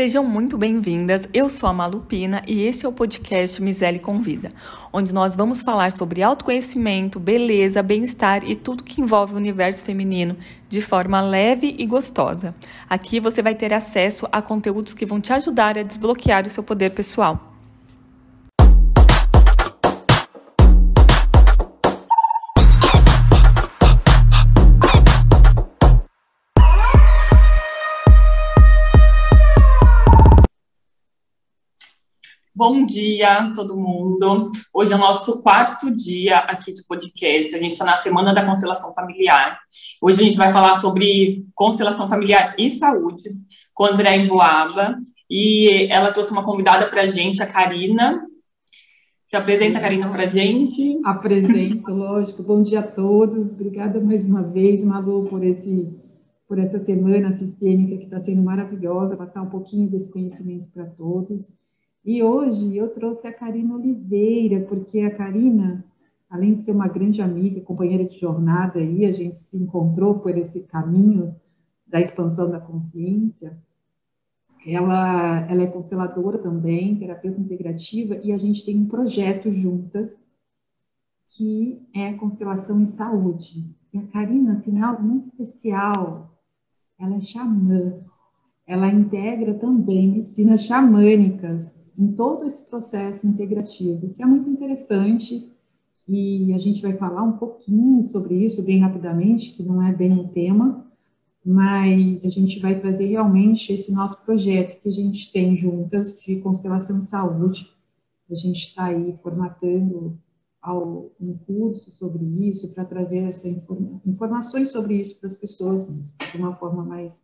Sejam muito bem-vindas. Eu sou a Malupina e este é o podcast Misele Convida, onde nós vamos falar sobre autoconhecimento, beleza, bem-estar e tudo que envolve o universo feminino de forma leve e gostosa. Aqui você vai ter acesso a conteúdos que vão te ajudar a desbloquear o seu poder pessoal. Bom dia, todo mundo. Hoje é o nosso quarto dia aqui de podcast. A gente está na Semana da Constelação Familiar. Hoje a gente vai falar sobre constelação familiar e saúde com a André Emboaba. E ela trouxe uma convidada para a gente, a Karina. Se apresenta, Karina, para a gente. Apresento, lógico. Bom dia a todos. Obrigada mais uma vez, Malu, por esse por essa semana sistêmica que está sendo maravilhosa, passar um pouquinho desse conhecimento para todos. E hoje eu trouxe a Karina Oliveira, porque a Karina, além de ser uma grande amiga, companheira de jornada, aí a gente se encontrou por esse caminho da expansão da consciência. Ela, ela é consteladora também, terapeuta integrativa, e a gente tem um projeto juntas que é constelação em saúde. E a Karina tem algo muito especial. Ela é xamã. Ela integra também medicinas xamânicas em todo esse processo integrativo, que é muito interessante e a gente vai falar um pouquinho sobre isso bem rapidamente, que não é bem o tema, mas a gente vai trazer realmente esse nosso projeto que a gente tem juntas de constelação saúde. A gente está aí formatando ao, um curso sobre isso para trazer essa informa, informações sobre isso para as pessoas mesmo, de uma forma mais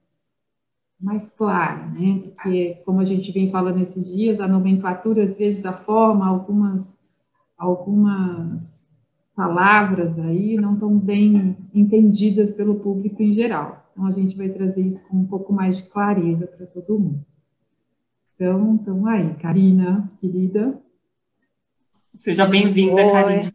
mais clara, né? Porque, como a gente vem falando esses dias, a nomenclatura, às vezes, a forma, algumas, algumas palavras aí não são bem entendidas pelo público em geral. Então, a gente vai trazer isso com um pouco mais de clareza para todo mundo. Então, então aí, Karina, querida. Seja bem-vinda, Karina.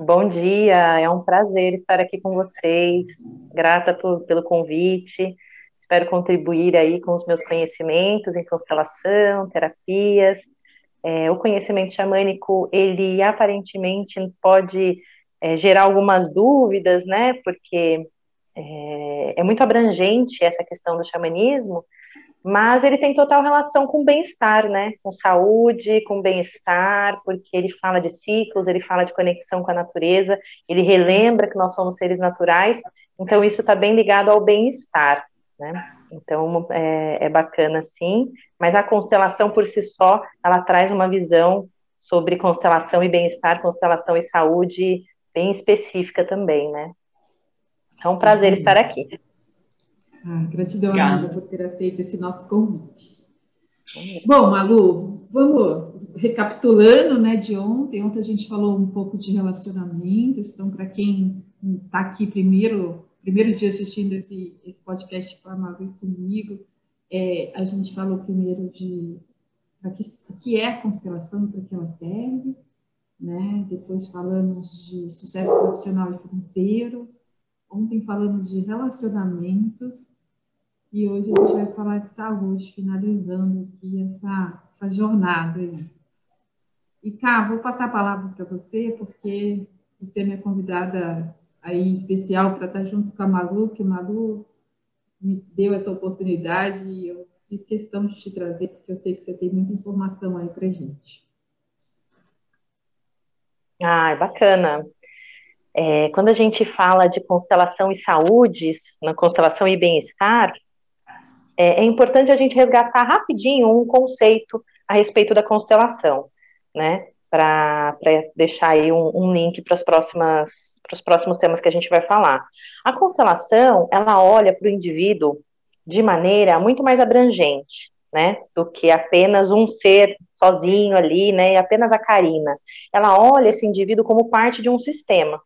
Bom dia, é um prazer estar aqui com vocês. Grata por, pelo convite. Espero contribuir aí com os meus conhecimentos em constelação, terapias. É, o conhecimento xamânico, ele aparentemente pode é, gerar algumas dúvidas, né? Porque é, é muito abrangente essa questão do xamanismo, mas ele tem total relação com bem-estar, né? Com saúde, com bem-estar, porque ele fala de ciclos, ele fala de conexão com a natureza, ele relembra que nós somos seres naturais, então isso está bem ligado ao bem-estar né? Então é, é bacana sim, mas a constelação por si só, ela traz uma visão sobre constelação e bem-estar, constelação e saúde bem específica também, né? É um prazer uhum. estar aqui. Ah, gratidão, Amiga, por ter aceito esse nosso convite. Bom, Malu, vamos recapitulando, né, de ontem. Ontem a gente falou um pouco de relacionamentos, então, para quem está aqui primeiro primeiro dia assistindo esse, esse podcast com a Maru comigo, é, a gente falou primeiro de que, o que é a constelação para que ela serve, né? Depois falamos de sucesso profissional e financeiro. Ontem falamos de relacionamentos e hoje a gente vai falar de saúde, finalizando aqui essa, essa jornada aí. E cá, vou passar a palavra para você, porque você é minha convidada aí especial para estar junto com a Malu, que a Malu me deu essa oportunidade e eu fiz questão de te trazer, porque eu sei que você tem muita informação aí para gente. Ah, bacana. É, quando a gente fala de constelação e saúde, na constelação e bem-estar, é, é importante a gente resgatar rapidinho um conceito a respeito da constelação, né? Para deixar aí um, um link para os próximos temas que a gente vai falar. A constelação, ela olha para o indivíduo de maneira muito mais abrangente, né, do que apenas um ser sozinho ali, né, e apenas a Karina. Ela olha esse indivíduo como parte de um sistema.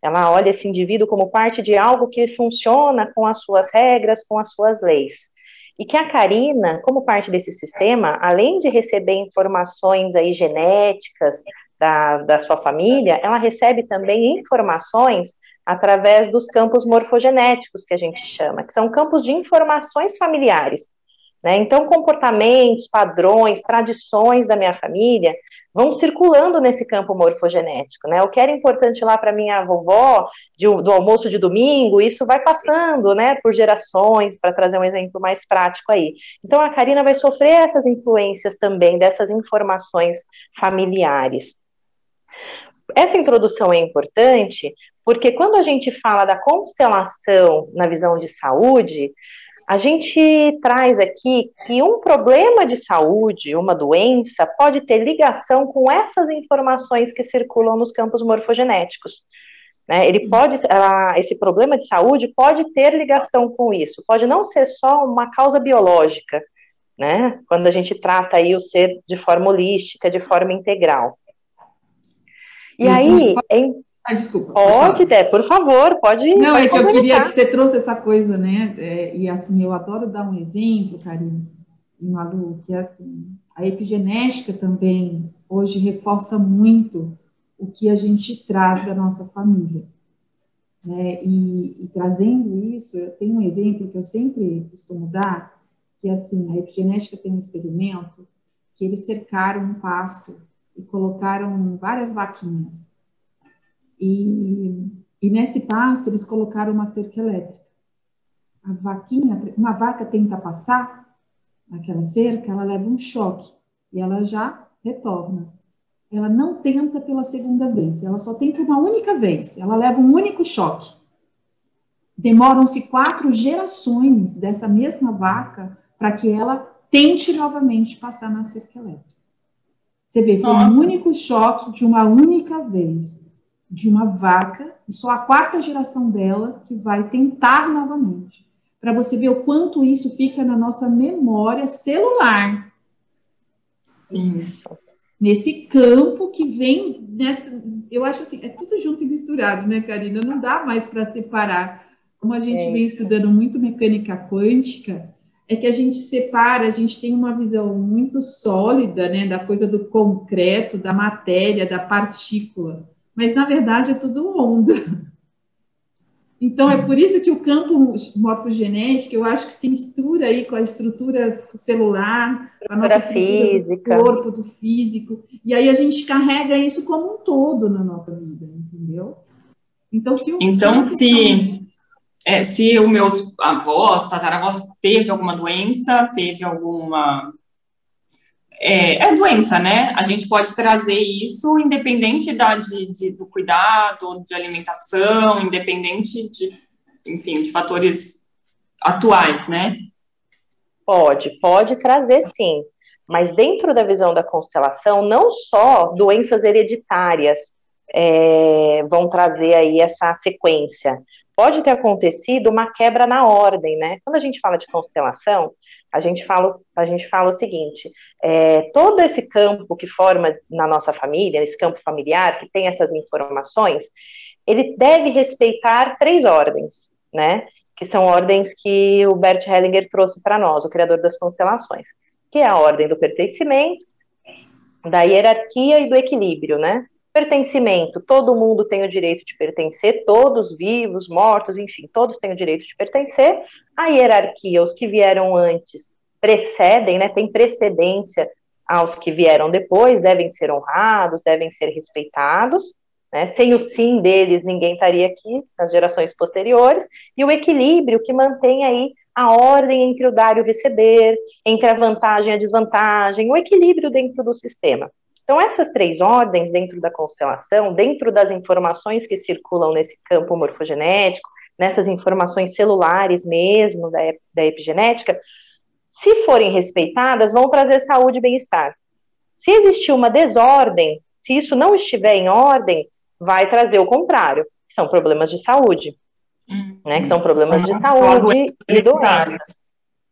Ela olha esse indivíduo como parte de algo que funciona com as suas regras, com as suas leis. E que a Karina, como parte desse sistema, além de receber informações aí genéticas da, da sua família, ela recebe também informações através dos campos morfogenéticos que a gente chama, que são campos de informações familiares. Né? Então, comportamentos, padrões, tradições da minha família vão circulando nesse campo morfogenético, né? O que era importante lá para minha vovó de, do almoço de domingo, isso vai passando, né, por gerações, para trazer um exemplo mais prático aí. Então a Karina vai sofrer essas influências também dessas informações familiares. Essa introdução é importante porque quando a gente fala da constelação na visão de saúde, a gente traz aqui que um problema de saúde, uma doença, pode ter ligação com essas informações que circulam nos campos morfogenéticos. Né? Ele pode, esse problema de saúde pode ter ligação com isso, pode não ser só uma causa biológica, né? Quando a gente trata aí o ser de forma holística, de forma integral. E isso aí, em, ah, desculpa. Pode, Dé, por favor, pode. Não, pode é que eu queria que você trouxe essa coisa, né? É, e assim, eu adoro dar um exemplo, Karine e Malu, que é assim, a epigenética também hoje reforça muito o que a gente traz da nossa família. Né? E, e trazendo isso, eu tenho um exemplo que eu sempre costumo dar, que é assim, a epigenética tem um experimento que eles cercaram um pasto e colocaram várias vaquinhas e, e nesse pasto eles colocaram uma cerca elétrica. A vaquinha, uma vaca tenta passar naquela cerca, ela leva um choque e ela já retorna. Ela não tenta pela segunda vez, ela só tenta uma única vez, ela leva um único choque. Demoram-se quatro gerações dessa mesma vaca para que ela tente novamente passar na cerca elétrica. Você vê, foi Nossa. um único choque de uma única vez de uma vaca, e só a quarta geração dela que vai tentar novamente. Para você ver o quanto isso fica na nossa memória celular. Sim. Nesse campo que vem nessa. Eu acho assim, é tudo junto e misturado, né, Karina? Não dá mais para separar. Como a gente é. vem estudando muito mecânica quântica, é que a gente separa, a gente tem uma visão muito sólida, né, da coisa do concreto, da matéria, da partícula mas na verdade é tudo onda. Então, é por isso que o campo morfogenético, eu acho que se mistura aí com a estrutura celular, com a nossa estrutura física. do corpo, do físico, e aí a gente carrega isso como um todo na nossa vida, entendeu? Então, se, o, então, se, é, se os meus avós, tataravós, teve alguma doença, teve alguma é, é, doença, né? A gente pode trazer isso independente da, de, de, do cuidado, de alimentação, independente de, enfim, de fatores atuais, né? Pode, pode trazer sim. Mas dentro da visão da constelação, não só doenças hereditárias é, vão trazer aí essa sequência. Pode ter acontecido uma quebra na ordem, né? Quando a gente fala de constelação, a gente fala, a gente fala o seguinte: é, todo esse campo que forma na nossa família, esse campo familiar, que tem essas informações, ele deve respeitar três ordens, né? Que são ordens que o Bert Hellinger trouxe para nós, o criador das constelações, que é a ordem do pertencimento, da hierarquia e do equilíbrio, né? Pertencimento, todo mundo tem o direito de pertencer, todos vivos, mortos, enfim, todos têm o direito de pertencer. A hierarquia, os que vieram antes precedem, né, tem precedência aos que vieram depois, devem ser honrados, devem ser respeitados. Né? Sem o sim deles, ninguém estaria aqui nas gerações posteriores. E o equilíbrio que mantém aí a ordem entre o dar e o receber, entre a vantagem e a desvantagem, o equilíbrio dentro do sistema. Então, essas três ordens dentro da constelação, dentro das informações que circulam nesse campo morfogenético, nessas informações celulares mesmo da, da epigenética, se forem respeitadas, vão trazer saúde e bem-estar. Se existir uma desordem, se isso não estiver em ordem, vai trazer o contrário, que são problemas de saúde, hum. né? Que são problemas de saúde e doença.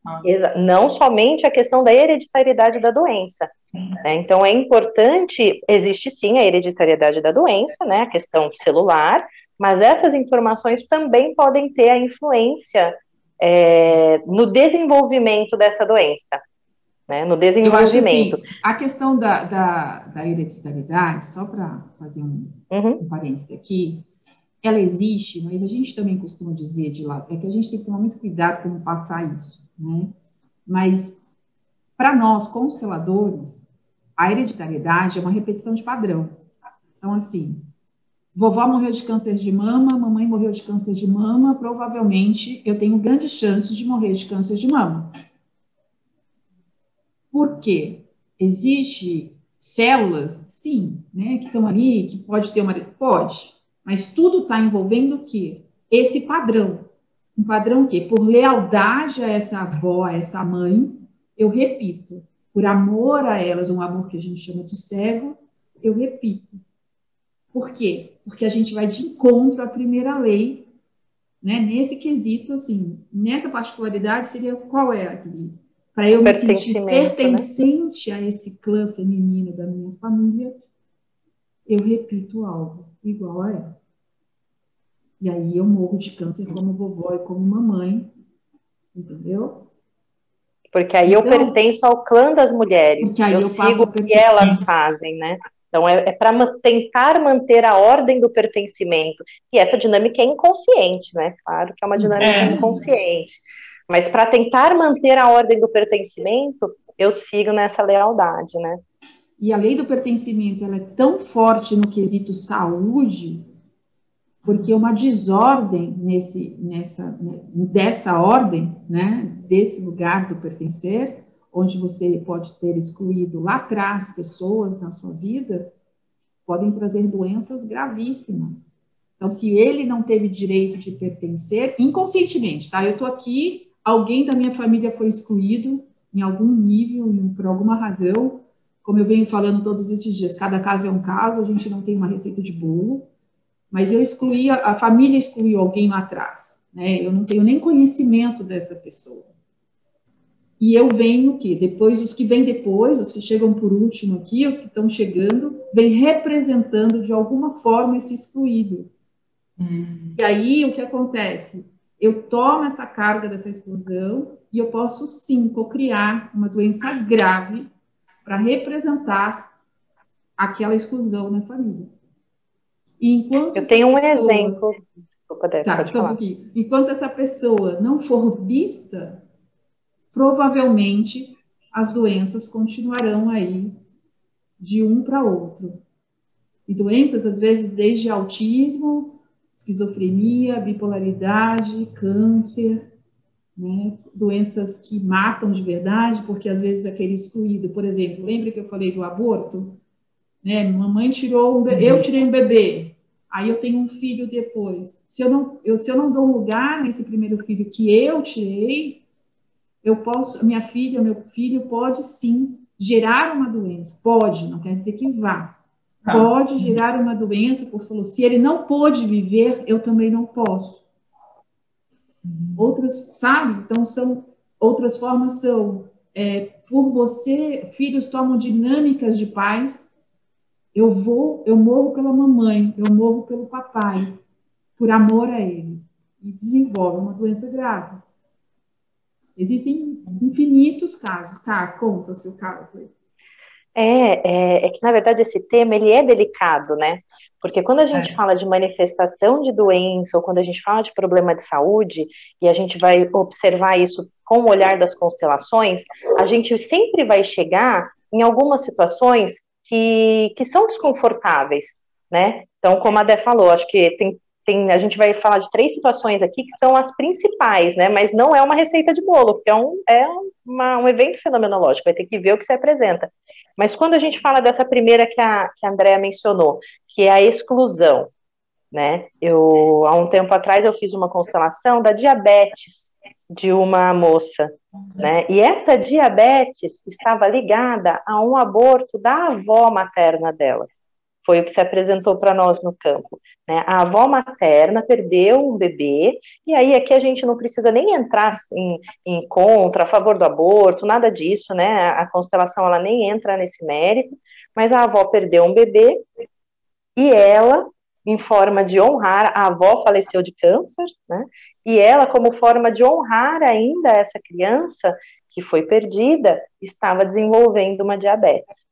Ah. Não somente a questão da hereditariedade da doença. Né? Então, é importante, existe sim a hereditariedade da doença, né? a questão celular, mas essas informações também podem ter a influência é, no desenvolvimento dessa doença. Né? No desenvolvimento. Assim, a questão da, da, da hereditariedade, só para fazer um, uhum. um parênteses aqui, ela existe, mas a gente também costuma dizer de lá, é que a gente tem que tomar muito cuidado com passar isso né? Mas Para nós, consteladores, a hereditariedade é uma repetição de padrão. Então, assim, vovó morreu de câncer de mama, mamãe morreu de câncer de mama, provavelmente eu tenho grandes chances de morrer de câncer de mama. Por quê? Existe células, sim, né, que estão ali, que pode ter uma. Pode, mas tudo está envolvendo o quê? Esse padrão. Um padrão que, por lealdade a essa avó, a essa mãe, eu repito. Por amor a elas, um amor que a gente chama de cego, eu repito. Por quê? Porque a gente vai de encontro à primeira lei, né? Nesse quesito, assim, nessa particularidade seria qual é aqui? Para eu me sentir né? pertencente né? a esse clã feminino da minha família, eu repito algo igual a ela. E aí eu morro de câncer como vovó e como mamãe, entendeu? Porque aí então, eu pertenço ao clã das mulheres. Porque aí eu, eu sigo o que elas fazem, né? Então é, é para tentar manter a ordem do pertencimento. E essa dinâmica é inconsciente, né? Claro que é uma dinâmica é. inconsciente. Mas para tentar manter a ordem do pertencimento, eu sigo nessa lealdade, né? E a lei do pertencimento ela é tão forte no quesito saúde porque uma desordem nesse, nessa, dessa ordem, né, desse lugar do pertencer, onde você pode ter excluído lá atrás pessoas na sua vida, podem trazer doenças gravíssimas. Então, se ele não teve direito de pertencer, inconscientemente, tá? Eu estou aqui, alguém da minha família foi excluído em algum nível, por alguma razão, como eu venho falando todos esses dias, cada caso é um caso, a gente não tem uma receita de bolo, mas eu excluí, a família excluiu alguém lá atrás, né? Eu não tenho nem conhecimento dessa pessoa. E eu venho que depois os que vêm depois, os que chegam por último aqui, os que estão chegando, vêm representando de alguma forma esse excluído. Uhum. E aí o que acontece? Eu tomo essa carga dessa exclusão e eu posso sim cocriar uma doença grave para representar aquela exclusão na família. Enquanto eu tenho um pessoa... exemplo. Desculpa, Débora, tá, pode só falar. Um Enquanto essa pessoa não for vista, provavelmente as doenças continuarão aí de um para outro. E doenças, às vezes, desde autismo, esquizofrenia, bipolaridade, câncer, né? doenças que matam de verdade, porque às vezes aquele excluído, por exemplo, lembra que eu falei do aborto? Né? Mamãe tirou um bebê, eu tirei um bebê, aí eu tenho um filho depois. Se eu não, eu, se eu não dou lugar nesse primeiro filho que eu tirei, eu posso, minha filha, meu filho pode sim gerar uma doença. Pode, não quer dizer que vá. Tá. Pode gerar uma doença, por falou, se ele não pôde viver, eu também não posso. Outras, sabe? Então são outras formas são é, por você, filhos tomam dinâmicas de pais eu vou, eu morro pela mamãe, eu morro pelo papai, por amor a eles, e desenvolve uma doença grave. Existem infinitos casos. Tá, conta o seu caso aí. É, é, é, que, na verdade, esse tema, ele é delicado, né? Porque quando a gente é. fala de manifestação de doença, ou quando a gente fala de problema de saúde, e a gente vai observar isso com o olhar das constelações, a gente sempre vai chegar em algumas situações que, que são desconfortáveis, né? Então, como a Dé falou, acho que tem, tem, a gente vai falar de três situações aqui que são as principais, né? Mas não é uma receita de bolo, porque é um, é uma, um evento fenomenológico, vai ter que ver o que se apresenta. Mas quando a gente fala dessa primeira que a, que a Andrea mencionou, que é a exclusão, né? Eu, há um tempo atrás, eu fiz uma constelação da diabetes de uma moça, né? E essa diabetes estava ligada a um aborto da avó materna dela. Foi o que se apresentou para nós no campo. Né? A avó materna perdeu um bebê, e aí aqui a gente não precisa nem entrar em, em contra, a favor do aborto, nada disso, né? A constelação ela nem entra nesse mérito, mas a avó perdeu um bebê e ela em forma de honrar, a avó faleceu de câncer, né? E ela, como forma de honrar ainda essa criança que foi perdida, estava desenvolvendo uma diabetes.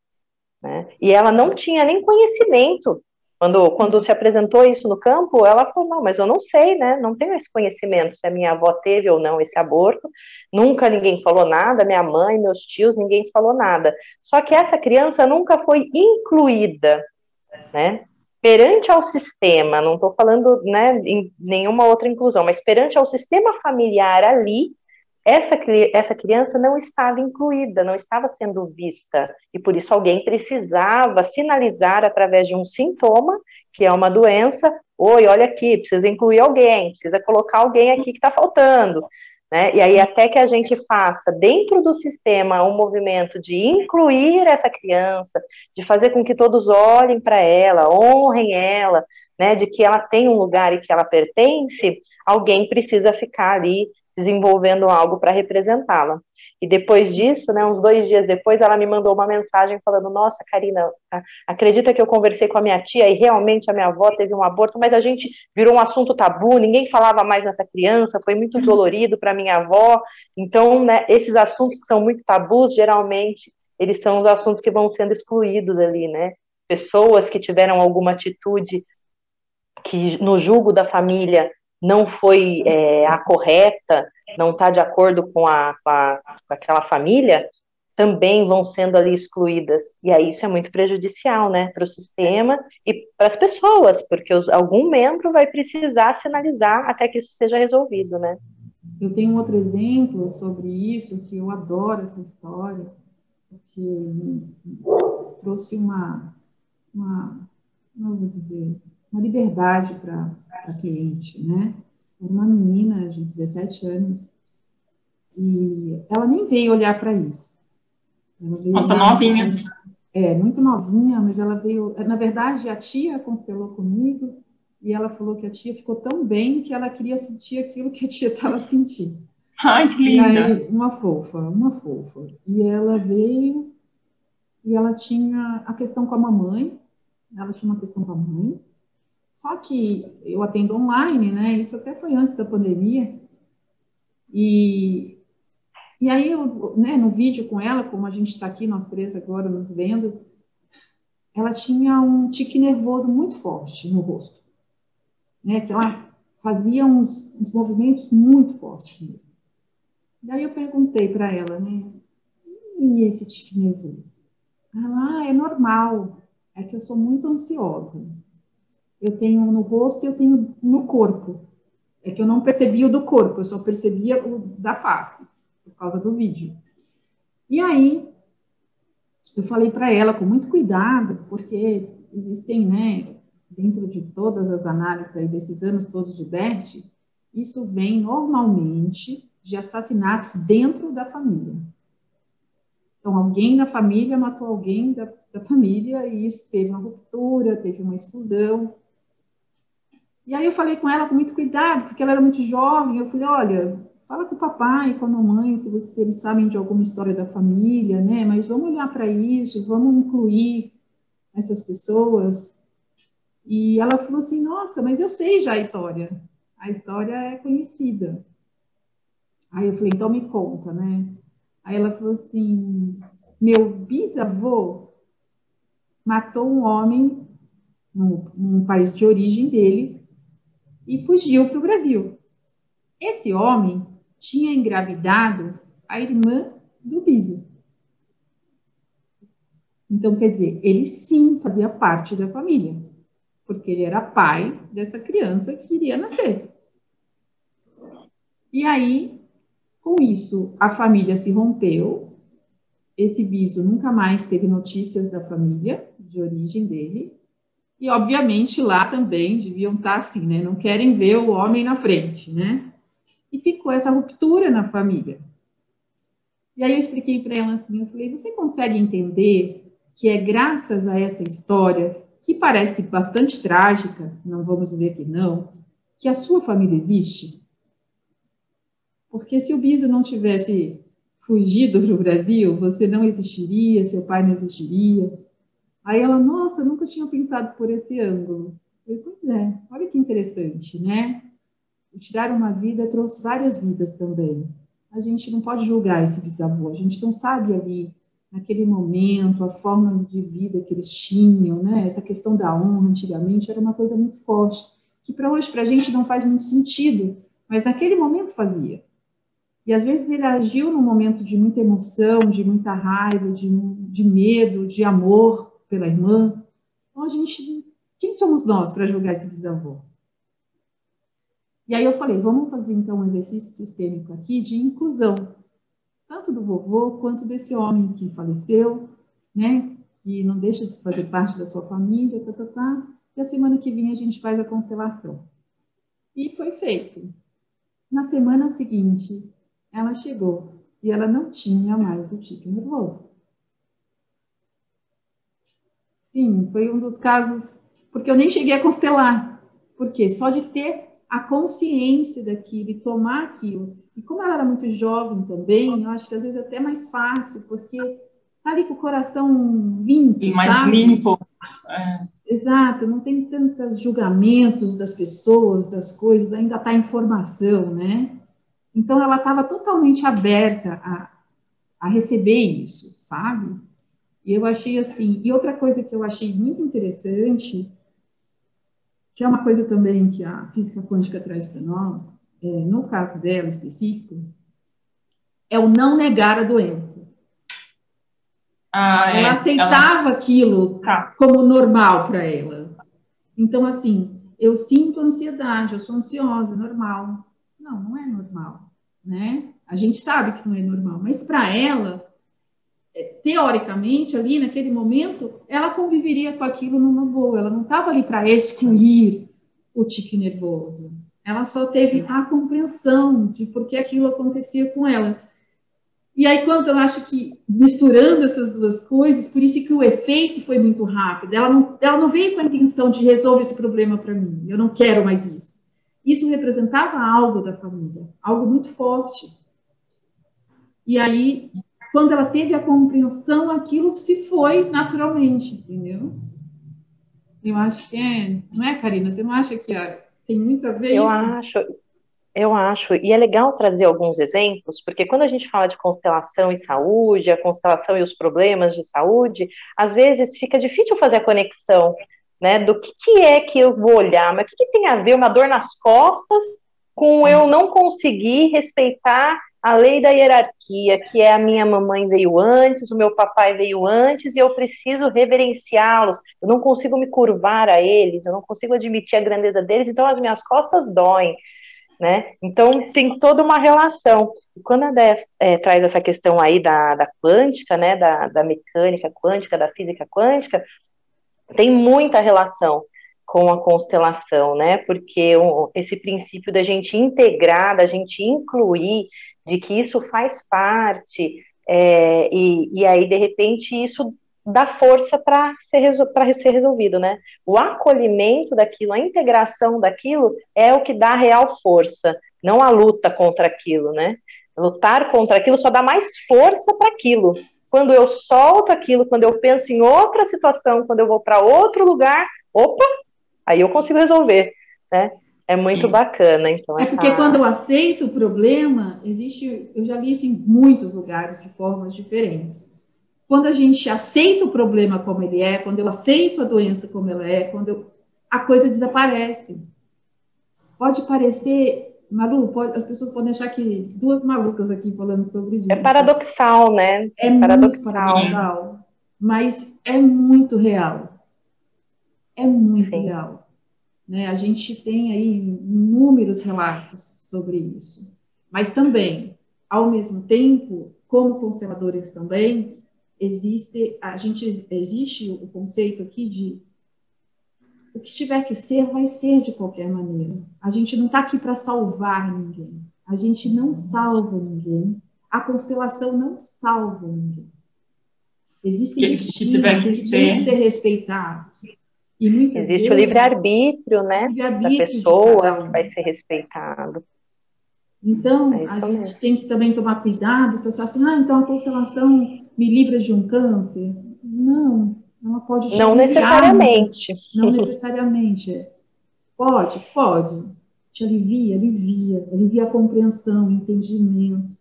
Né? E ela não tinha nem conhecimento Quando, quando se apresentou isso no campo, ela falou: não, mas eu não sei, né? Não tenho esse conhecimento se a minha avó teve ou não esse aborto. Nunca ninguém falou nada, minha mãe, meus tios, ninguém falou nada. Só que essa criança nunca foi incluída, né? Perante ao sistema, não estou falando né, em nenhuma outra inclusão, mas perante ao sistema familiar ali, essa, essa criança não estava incluída, não estava sendo vista, e por isso alguém precisava sinalizar através de um sintoma, que é uma doença, oi, olha aqui, precisa incluir alguém, precisa colocar alguém aqui que está faltando. Né? E aí, até que a gente faça dentro do sistema um movimento de incluir essa criança, de fazer com que todos olhem para ela, honrem ela, né? de que ela tem um lugar e que ela pertence, alguém precisa ficar ali desenvolvendo algo para representá-la. E depois disso, né, uns dois dias depois, ela me mandou uma mensagem falando: Nossa, Karina, acredita que eu conversei com a minha tia e realmente a minha avó teve um aborto, mas a gente virou um assunto tabu, ninguém falava mais nessa criança, foi muito uhum. dolorido para minha avó. Então, né, esses assuntos que são muito tabus, geralmente, eles são os assuntos que vão sendo excluídos ali, né? Pessoas que tiveram alguma atitude que no julgo da família não foi é, a correta, não está de acordo com, a, com, a, com aquela família, também vão sendo ali excluídas. E aí isso é muito prejudicial, né, para o sistema e para as pessoas, porque os, algum membro vai precisar sinalizar até que isso seja resolvido, né. Eu tenho um outro exemplo sobre isso, que eu adoro essa história, porque trouxe uma, uma não vou dizer, uma liberdade para a cliente, né? Uma menina de 17 anos e ela nem veio olhar para isso. Nossa, novinha. É, muito novinha, mas ela veio. Na verdade, a tia constelou comigo e ela falou que a tia ficou tão bem que ela queria sentir aquilo que a tia estava sentindo. Ai, que linda! Aí, uma fofa, uma fofa. E ela veio e ela tinha a questão com a mamãe, ela tinha uma questão com a mãe, só que eu atendo online, né? Isso até foi antes da pandemia. E, e aí, eu, né, no vídeo com ela, como a gente está aqui, nós três agora nos vendo, ela tinha um tique nervoso muito forte no rosto. Né? Que ela fazia uns, uns movimentos muito fortes mesmo. E aí eu perguntei para ela, né? E esse tique nervoso? Ela, ah, é normal. É que eu sou muito ansiosa eu tenho no rosto e eu tenho no corpo. É que eu não percebia o do corpo, eu só percebia o da face, por causa do vídeo. E aí, eu falei para ela com muito cuidado, porque existem, né, dentro de todas as análises aí desses anos todos de Bert, isso vem normalmente de assassinatos dentro da família. Então, alguém da família matou alguém da, da família e isso teve uma ruptura, teve uma exclusão, e aí eu falei com ela com muito cuidado, porque ela era muito jovem. Eu falei, olha, fala com o papai, com a mamãe, se, você, se eles sabem de alguma história da família, né? Mas vamos olhar para isso, vamos incluir essas pessoas. E ela falou assim, nossa, mas eu sei já a história. A história é conhecida. Aí eu falei, então me conta, né? Aí ela falou assim, meu bisavô matou um homem no, no país de origem dele e fugiu para o Brasil. Esse homem tinha engravidado a irmã do Biso. Então, quer dizer, ele sim fazia parte da família, porque ele era pai dessa criança que iria nascer. E aí, com isso, a família se rompeu. Esse Biso nunca mais teve notícias da família, de origem dele. E, obviamente, lá também deviam estar assim, né? Não querem ver o homem na frente, né? E ficou essa ruptura na família. E aí eu expliquei para ela assim, eu falei, você consegue entender que é graças a essa história, que parece bastante trágica, não vamos dizer que não, que a sua família existe? Porque se o Biso não tivesse fugido para o Brasil, você não existiria, seu pai não existiria, Aí ela, nossa, nunca tinha pensado por esse ângulo. Eu falei, pois é, olha que interessante, né? O tirar uma vida trouxe várias vidas também. A gente não pode julgar esse bisavô, a gente não sabe ali naquele momento, a forma de vida que eles tinham, né? Essa questão da honra antigamente era uma coisa muito forte, que para hoje para a gente não faz muito sentido, mas naquele momento fazia. E às vezes ele agiu num momento de muita emoção, de muita raiva, de, de medo, de amor pela irmã. Então a gente, quem somos nós para julgar esse bisavô? E aí eu falei, vamos fazer então um exercício sistêmico aqui de inclusão, tanto do vovô quanto desse homem que faleceu, né? Que não deixa de fazer parte da sua família, tá, tá, tá. E a semana que vem a gente faz a constelação. E foi feito. Na semana seguinte, ela chegou e ela não tinha mais o tique nervoso. Sim, foi um dos casos, porque eu nem cheguei a constelar, porque só de ter a consciência daquilo e tomar aquilo. E como ela era muito jovem também, eu acho que às vezes é até mais fácil, porque tá ali com o coração limpo. E mais sabe? limpo. É. Exato, não tem tantos julgamentos das pessoas, das coisas, ainda está em formação, né? Então, ela estava totalmente aberta a, a receber isso, sabe? E eu achei assim. E outra coisa que eu achei muito interessante, que é uma coisa também que a física quântica traz para nós, é, no caso dela específico, é o não negar a doença. Ah, ela é, aceitava ela... aquilo tá. como normal para ela. Então, assim, eu sinto ansiedade, eu sou ansiosa, normal. Não, não é normal, né? A gente sabe que não é normal, mas para ela, teoricamente, ali naquele momento, ela conviveria com aquilo numa boa. Ela não estava ali para excluir o tique nervoso. Ela só teve a compreensão de por que aquilo acontecia com ela. E aí, quando eu acho que misturando essas duas coisas, por isso que o efeito foi muito rápido. Ela não, ela não veio com a intenção de resolver esse problema para mim. Eu não quero mais isso isso representava algo da família, algo muito forte. E aí, quando ela teve a compreensão, aquilo se foi naturalmente, entendeu? Eu acho que é, não é, Karina? Você não acha que tem muito a ver eu isso? acho, eu acho, e é legal trazer alguns exemplos, porque quando a gente fala de constelação e saúde, a constelação e os problemas de saúde, às vezes fica difícil fazer a conexão né? Do que, que é que eu vou olhar, mas o que, que tem a ver uma dor nas costas com eu não conseguir respeitar a lei da hierarquia, que é a minha mamãe veio antes, o meu papai veio antes, e eu preciso reverenciá-los. Eu não consigo me curvar a eles, eu não consigo admitir a grandeza deles, então as minhas costas doem. Né? Então tem toda uma relação. E quando a Dé é, traz essa questão aí da, da quântica, né, da, da mecânica quântica, da física quântica, tem muita relação com a constelação, né? Porque esse princípio da gente integrar, da gente incluir, de que isso faz parte, é, e, e aí, de repente, isso dá força para ser, resol ser resolvido, né? O acolhimento daquilo, a integração daquilo é o que dá real força, não a luta contra aquilo, né? Lutar contra aquilo só dá mais força para aquilo, quando eu solto aquilo, quando eu penso em outra situação, quando eu vou para outro lugar, opa, aí eu consigo resolver, né? É muito bacana, então. É porque quando eu aceito o problema, existe, eu já vi isso em muitos lugares de formas diferentes. Quando a gente aceita o problema como ele é, quando eu aceito a doença como ela é, quando eu, a coisa desaparece. Pode parecer Malu, pode, as pessoas podem achar que duas malucas aqui falando sobre isso. É paradoxal, né? É, é paradoxal. paradoxal. Mas é muito real. É muito Sim. real. Né? A gente tem aí inúmeros relatos sobre isso. Mas também, ao mesmo tempo, como consteladores também, existe, a gente, existe o conceito aqui de o que tiver que ser, vai ser de qualquer maneira. A gente não está aqui para salvar ninguém. A gente não salva ninguém. A constelação não salva ninguém. Existem que, destinos que, têm que ser respeitados. Existe vezes, o livre-arbítrio, né? Livre da pessoa que vai ser respeitado. Então, é a gente mesmo. tem que também tomar cuidado, pensar assim, ah, então a constelação me livra de um câncer. Não, ela pode te Não necessariamente. Não necessariamente. Pode, pode. Te alivia, alivia. Alivia a compreensão, o entendimento.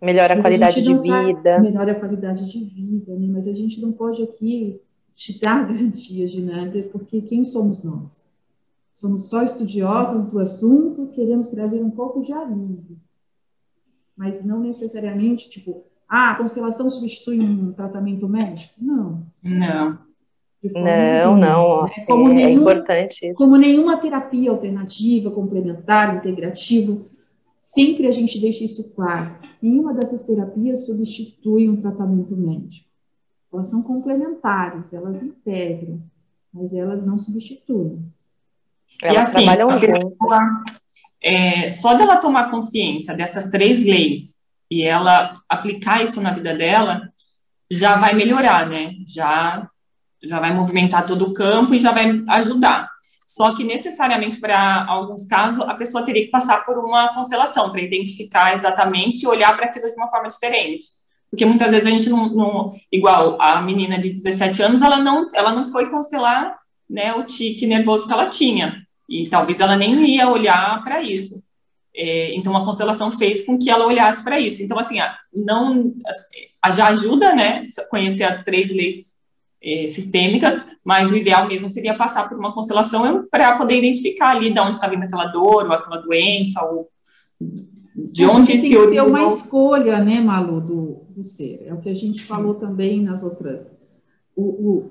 Melhora a qualidade a de tá vida. Melhora a qualidade de vida, né? Mas a gente não pode aqui te dar garantias de nada, porque quem somos nós? Somos só estudiosos do assunto, queremos trazer um pouco de alívio. Mas não necessariamente, tipo, ah, a constelação substitui um tratamento médico? Não. Não. Não, não. Né? Como é, nenhum, é importante isso. Como nenhuma terapia alternativa, complementar, integrativa, sempre a gente deixa isso claro. Nenhuma dessas terapias substitui um tratamento médico. Elas são complementares, elas integram, mas elas não substituem. Elas e assim, a pessoa, é, só dela tomar consciência dessas três leis e ela aplicar isso na vida dela, já vai melhorar, né? Já já vai movimentar todo o campo e já vai ajudar. Só que necessariamente para alguns casos a pessoa teria que passar por uma constelação para identificar exatamente e olhar para aquilo de uma forma diferente. Porque muitas vezes a gente não, não, igual a menina de 17 anos, ela não, ela não foi constelar, né, o tique nervoso que ela tinha. E talvez ela nem ia olhar para isso. É, então a constelação fez com que ela olhasse para isso. Então assim, não já ajuda, né, conhecer as três leis é, sistêmicas, mas o ideal mesmo seria passar por uma constelação para poder identificar ali de onde está vindo aquela dor ou aquela doença ou de é, onde se originou. Tem que ser uma escolha, né, Malu, do, do ser. É o que a gente falou também nas outras. O, o,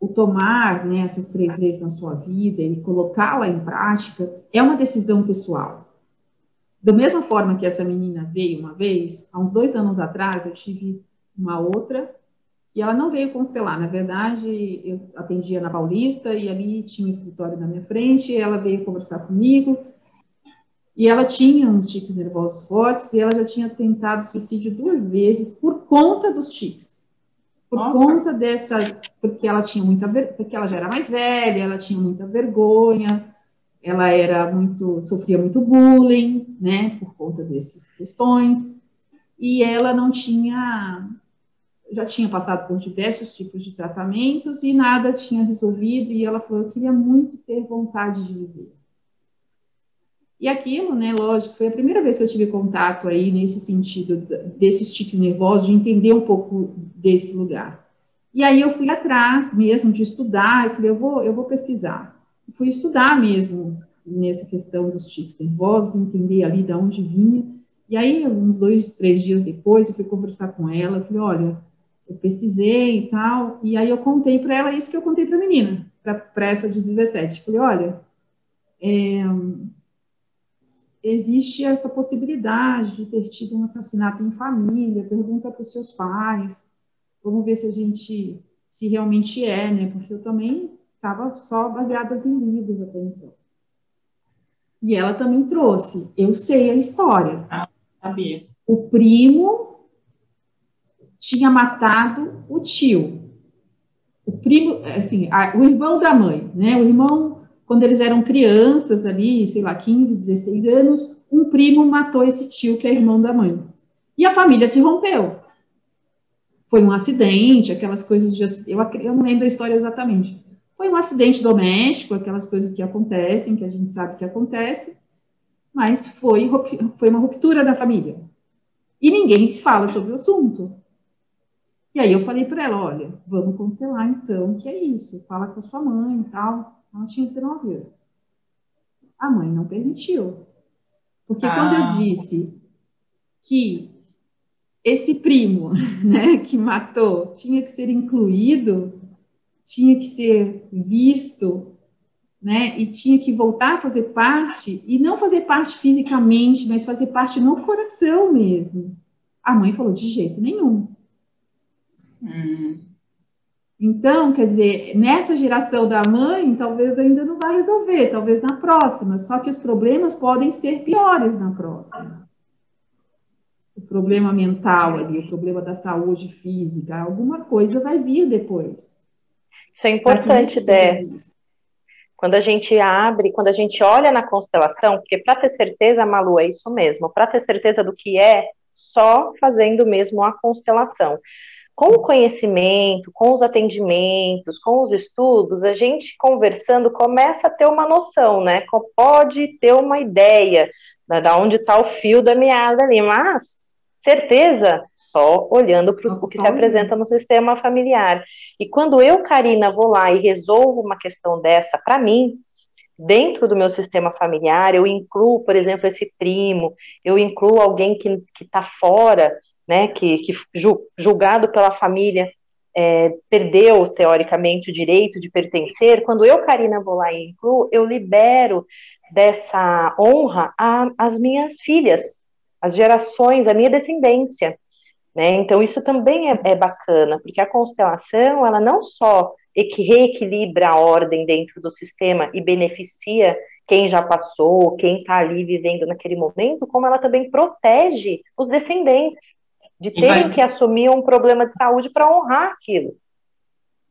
o tomar né, essas três leis na sua vida e colocá-la em prática é uma decisão pessoal. Da mesma forma que essa menina veio uma vez, há uns dois anos atrás, eu tive uma outra e ela não veio constelar. Na verdade, eu atendia na Paulista e ali tinha um escritório na minha frente. ela veio conversar comigo e ela tinha uns tiques nervosos fortes e ela já tinha tentado suicídio duas vezes por conta dos tiques. Por Nossa. conta dessa, porque ela tinha muita, porque ela já era mais velha, ela tinha muita vergonha, ela era muito, sofria muito bullying, né, por conta dessas questões, e ela não tinha já tinha passado por diversos tipos de tratamentos e nada tinha resolvido, e ela falou: Eu queria muito ter vontade de viver. E aquilo, né, lógico, foi a primeira vez que eu tive contato aí nesse sentido desses tiques nervosos, de entender um pouco desse lugar. E aí eu fui atrás mesmo de estudar, eu falei, eu vou, eu vou pesquisar. Fui estudar mesmo nessa questão dos tiques nervosos, entender ali de onde vinha. E aí, uns dois, três dias depois, eu fui conversar com ela, eu falei, olha, eu pesquisei e tal, e aí eu contei para ela isso que eu contei para a menina, para essa de 17. Falei, olha, é, existe essa possibilidade de ter tido um assassinato em família, pergunta para os seus pais, vamos ver se a gente, se realmente é, né, porque eu também estava só baseada em livros até então. E ela também trouxe, eu sei a história. Ah, sabia. O primo tinha matado o tio. O primo, assim, a, o irmão da mãe, né? O irmão, quando eles eram crianças ali, sei lá, 15, 16 anos, um primo matou esse tio que é irmão da mãe. E a família se rompeu. Foi um acidente, aquelas coisas de. Eu, eu não lembro a história exatamente. Foi um acidente doméstico, aquelas coisas que acontecem, que a gente sabe que acontece, mas foi, foi uma ruptura da família. E ninguém fala sobre o assunto. E aí eu falei para ela, olha, vamos constelar então, que é isso, fala com a sua mãe e tal. Ela tinha 19 anos. A mãe não permitiu. Porque ah. quando eu disse que esse primo, né, que matou, tinha que ser incluído, tinha que ser visto, né, e tinha que voltar a fazer parte, e não fazer parte fisicamente, mas fazer parte no coração mesmo. A mãe falou, de jeito nenhum. Hum. Então, quer dizer, nessa geração da mãe, talvez ainda não vai resolver, talvez na próxima, só que os problemas podem ser piores na próxima. O problema mental ali, o problema da saúde física, alguma coisa vai vir depois. Isso é importante, Dé. Quando a gente abre, quando a gente olha na constelação, porque para ter certeza, Malu, é isso mesmo, para ter certeza do que é, só fazendo mesmo a constelação com o conhecimento, com os atendimentos, com os estudos, a gente conversando começa a ter uma noção, né? Pode ter uma ideia né, da onde está o fio da meada ali, mas certeza só olhando para o que se apresenta no sistema familiar. E quando eu, Karina, vou lá e resolvo uma questão dessa para mim, dentro do meu sistema familiar, eu incluo, por exemplo, esse primo, eu incluo alguém que está fora, né, que, que julgado pela família é, perdeu, teoricamente, o direito de pertencer, quando eu, Karina, vou lá e incluo, eu libero dessa honra às minhas filhas, as gerações, a minha descendência. Né? Então, isso também é, é bacana, porque a constelação, ela não só reequilibra a ordem dentro do sistema e beneficia quem já passou, quem está ali vivendo naquele momento, como ela também protege os descendentes de terem vai... que assumir um problema de saúde para honrar aquilo.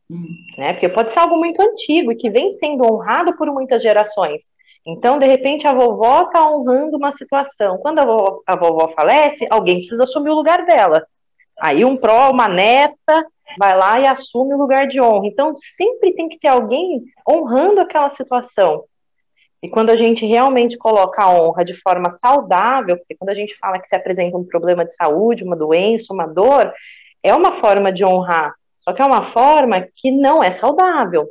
Hum. Né? Porque pode ser algo muito antigo e que vem sendo honrado por muitas gerações. Então, de repente, a vovó está honrando uma situação. Quando a vovó, a vovó falece, alguém precisa assumir o lugar dela. Aí um pró, uma neta, vai lá e assume o lugar de honra. Então, sempre tem que ter alguém honrando aquela situação. E quando a gente realmente coloca a honra de forma saudável, porque quando a gente fala que se apresenta um problema de saúde, uma doença, uma dor, é uma forma de honrar. Só que é uma forma que não é saudável.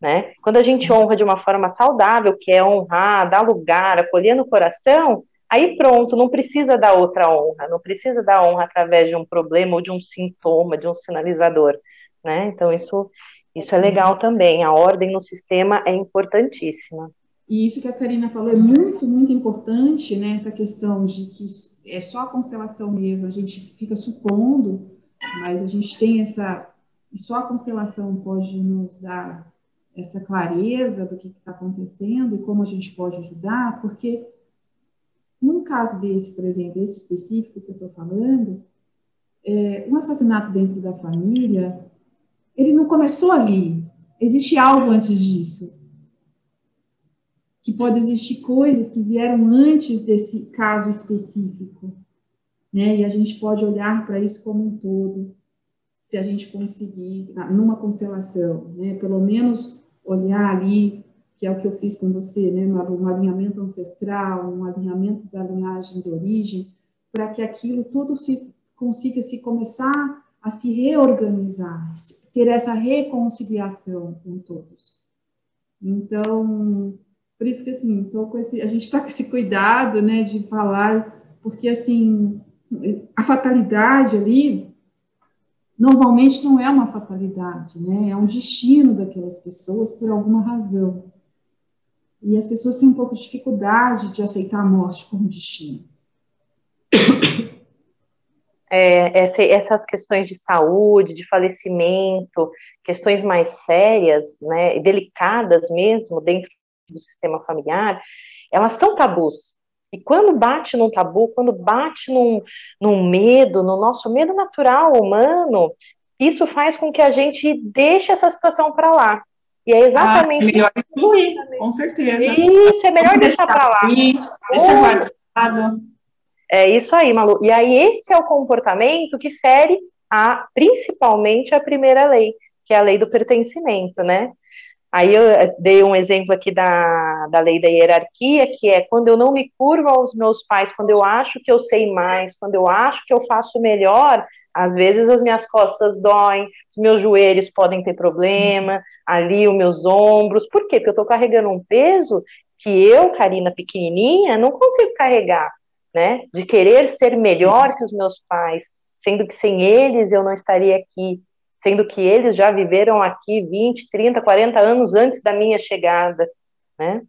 Né? Quando a gente honra de uma forma saudável, que é honrar, dar lugar, acolher no coração, aí pronto, não precisa dar outra honra, não precisa dar honra através de um problema ou de um sintoma, de um sinalizador, né? Então isso isso é legal também. A ordem no sistema é importantíssima. E isso que a Karina falou é muito, muito importante, né? Essa questão de que é só a constelação mesmo, a gente fica supondo, mas a gente tem essa. Só a constelação pode nos dar essa clareza do que está acontecendo e como a gente pode ajudar, porque num caso desse, por exemplo, esse específico que eu estou falando, é, um assassinato dentro da família, ele não começou ali. Existe algo antes disso. Que pode existir coisas que vieram antes desse caso específico. Né? E a gente pode olhar para isso como um todo, se a gente conseguir, numa constelação, né? pelo menos olhar ali, que é o que eu fiz com você, né, um alinhamento ancestral, um alinhamento da linhagem de origem, para que aquilo tudo se consiga se começar a se reorganizar, ter essa reconciliação com todos. Então, por isso que assim, tô com esse, a gente está com esse cuidado, né, de falar, porque assim, a fatalidade ali normalmente não é uma fatalidade, né? É um destino daquelas pessoas por alguma razão. E as pessoas têm um pouco de dificuldade de aceitar a morte como destino. É, essa, essas questões de saúde, de falecimento, questões mais sérias, né, delicadas mesmo dentro do sistema familiar, elas são tabus. E quando bate num tabu, quando bate num, num medo, no nosso medo natural humano, isso faz com que a gente deixe essa situação para lá. E é exatamente. Ah, é melhor excluir, com certeza. Isso, é melhor deixar, deixar para lá. deixa guardado. É isso aí, Malu. E aí, esse é o comportamento que fere a, principalmente a primeira lei, que é a lei do pertencimento, né? Aí eu eh, dei um exemplo aqui da, da lei da hierarquia, que é quando eu não me curvo aos meus pais, quando eu acho que eu sei mais, quando eu acho que eu faço melhor, às vezes as minhas costas doem, os meus joelhos podem ter problema, ali os meus ombros. Por quê? Porque eu estou carregando um peso que eu, Karina, pequenininha, não consigo carregar, né? De querer ser melhor que os meus pais, sendo que sem eles eu não estaria aqui sendo que eles já viveram aqui 20, 30, 40 anos antes da minha chegada, né?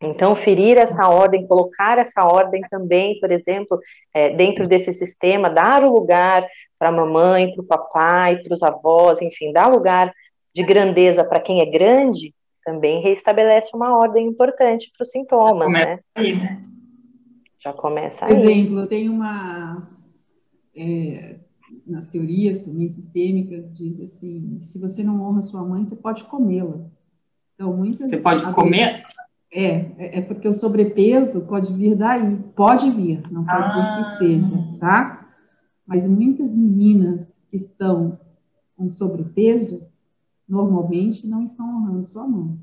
Então, ferir essa ordem, colocar essa ordem também, por exemplo, é, dentro desse sistema, dar o lugar para a mamãe, para o papai, para os avós, enfim, dar lugar de grandeza para quem é grande, também reestabelece uma ordem importante para os sintomas, né? Aí, né? Já começa aí. Por exemplo, eu tenho uma. É, nas teorias também sistêmicas, diz assim: se você não honra sua mãe, você pode comê-la. Então, muitas. Você pode comer? É, é, é, porque o sobrepeso pode vir daí. Pode vir, não pode ah. que esteja, tá? Mas muitas meninas que estão com sobrepeso, normalmente não estão honrando sua mãe.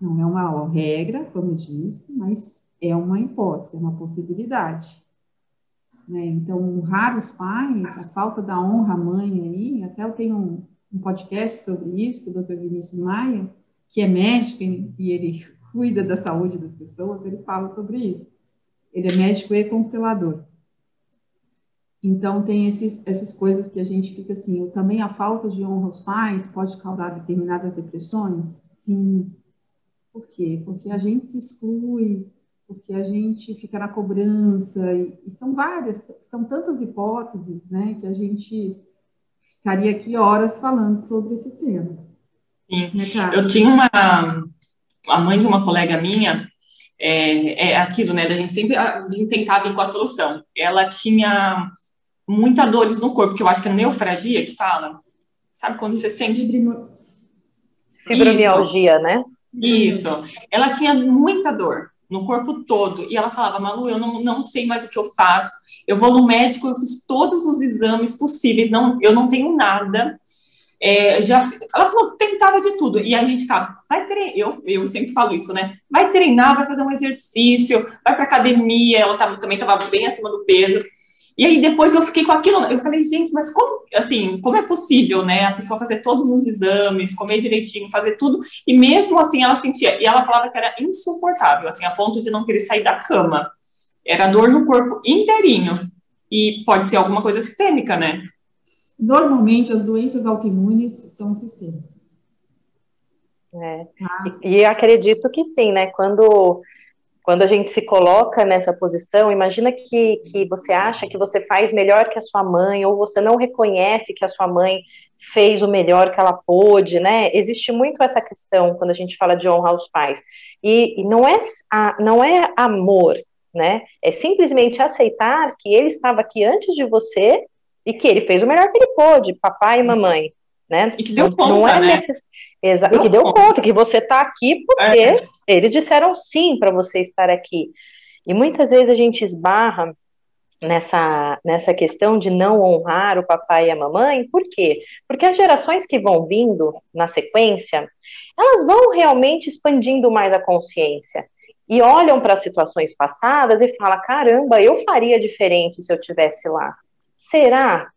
Não é uma regra, como eu disse, mas é uma hipótese, é uma possibilidade. Né? Então, os pais, a falta da honra à mãe aí, até eu tenho um, um podcast sobre isso, do Dr. Vinícius Maia, que é médico e ele cuida da saúde das pessoas, ele fala sobre isso. Ele é médico e constelador. Então, tem esses, essas coisas que a gente fica assim, também a falta de honra aos pais pode causar determinadas depressões? Sim. Por quê? Porque a gente se exclui, porque a gente fica na cobrança, e, e são várias, são tantas hipóteses, né, que a gente ficaria aqui horas falando sobre esse tema. Sim. Né, Eu tinha uma, a mãe de uma colega minha, é, é aquilo, né, da gente sempre tentar vir com a solução. Ela tinha muita dores no corpo, que eu acho que é neufragia que fala. Sabe quando você sente... Fibromialgia, Isso. né? Isso. Ela tinha muita dor no corpo todo. E ela falava, Malu, eu não, não sei mais o que eu faço. Eu vou no médico, eu fiz todos os exames possíveis, não, eu não tenho nada. É, já, ela falou, tentava de tudo. E a gente ficava, vai treinar, eu, eu sempre falo isso, né? Vai treinar, vai fazer um exercício, vai para academia. Ela tava, também estava bem acima do peso. E aí depois eu fiquei com aquilo, eu falei, gente, mas como, assim, como é possível, né, a pessoa fazer todos os exames, comer direitinho, fazer tudo, e mesmo assim ela sentia, e ela falava que era insuportável, assim, a ponto de não querer sair da cama. Era dor no corpo inteirinho. E pode ser alguma coisa sistêmica, né? Normalmente as doenças autoimunes são sistêmicas. É. Ah. E, e acredito que sim, né? Quando quando a gente se coloca nessa posição, imagina que, que você acha que você faz melhor que a sua mãe, ou você não reconhece que a sua mãe fez o melhor que ela pôde, né? Existe muito essa questão quando a gente fala de honrar os pais. E, e não, é, não é amor, né? É simplesmente aceitar que ele estava aqui antes de você e que ele fez o melhor que ele pôde, papai e mamãe, né? E que deu conta, não é né? Necess... Exa e que deu conta que você está aqui porque é. eles disseram sim para você estar aqui. E muitas vezes a gente esbarra nessa, nessa questão de não honrar o papai e a mamãe, por quê? Porque as gerações que vão vindo na sequência, elas vão realmente expandindo mais a consciência e olham para situações passadas e falam: caramba, eu faria diferente se eu tivesse lá. Será?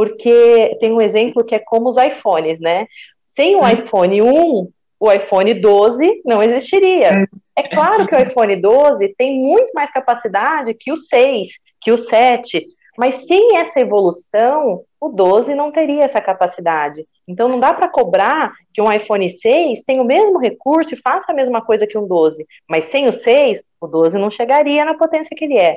Porque tem um exemplo que é como os iPhones, né? Sem o iPhone 1, o iPhone 12 não existiria. É claro que o iPhone 12 tem muito mais capacidade que o 6, que o 7, mas sem essa evolução, o 12 não teria essa capacidade. Então não dá para cobrar que um iPhone 6 tenha o mesmo recurso e faça a mesma coisa que um 12, mas sem o 6, o 12 não chegaria na potência que ele é.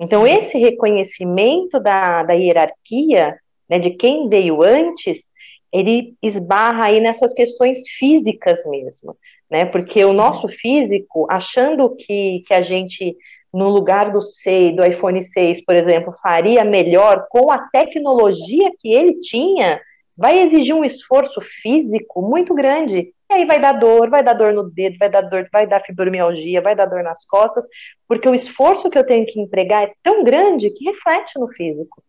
Então esse reconhecimento da, da hierarquia, né, de quem veio antes, ele esbarra aí nessas questões físicas mesmo, né? Porque o nosso físico, achando que, que a gente, no lugar do 6, do iPhone 6, por exemplo, faria melhor com a tecnologia que ele tinha, vai exigir um esforço físico muito grande. E aí vai dar dor, vai dar dor no dedo, vai dar dor, vai dar fibromialgia, vai dar dor nas costas, porque o esforço que eu tenho que empregar é tão grande que reflete no físico.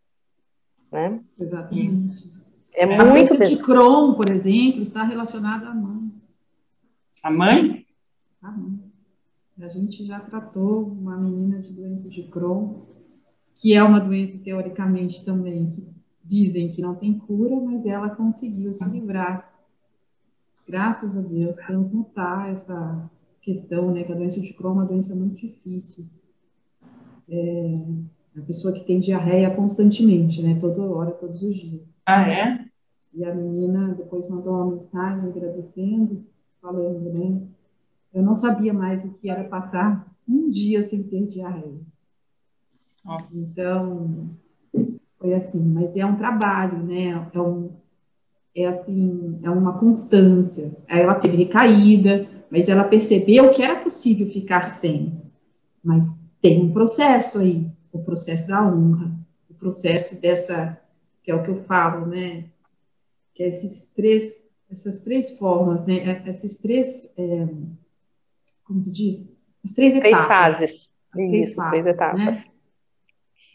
Né? Exatamente. É a muito doença de Crohn, por exemplo, está relacionada à mãe. A mãe? A mãe. A gente já tratou uma menina de doença de Crohn, que é uma doença teoricamente também que dizem que não tem cura, mas ela conseguiu se livrar, graças a Deus, transmutar essa questão, né, que a doença de Crohn é uma doença muito difícil. É, a pessoa que tem diarreia constantemente, né, toda hora, todos os dias. Ah, é? E a menina depois mandou uma mensagem agradecendo, falando, né? Eu não sabia mais o que era passar um dia sem ter diarreia. Nossa. Então, foi assim, mas é um trabalho, né? É, um, é assim, é uma constância. Aí ela teve recaída, mas ela percebeu que era possível ficar sem. Mas tem um processo aí, o processo da honra, o processo dessa que é o que eu falo, né? Que é esses três, essas três formas, né? É, esses três, é, como se diz? As três etapas. Três fases. As três Isso, fases, três etapas. Né?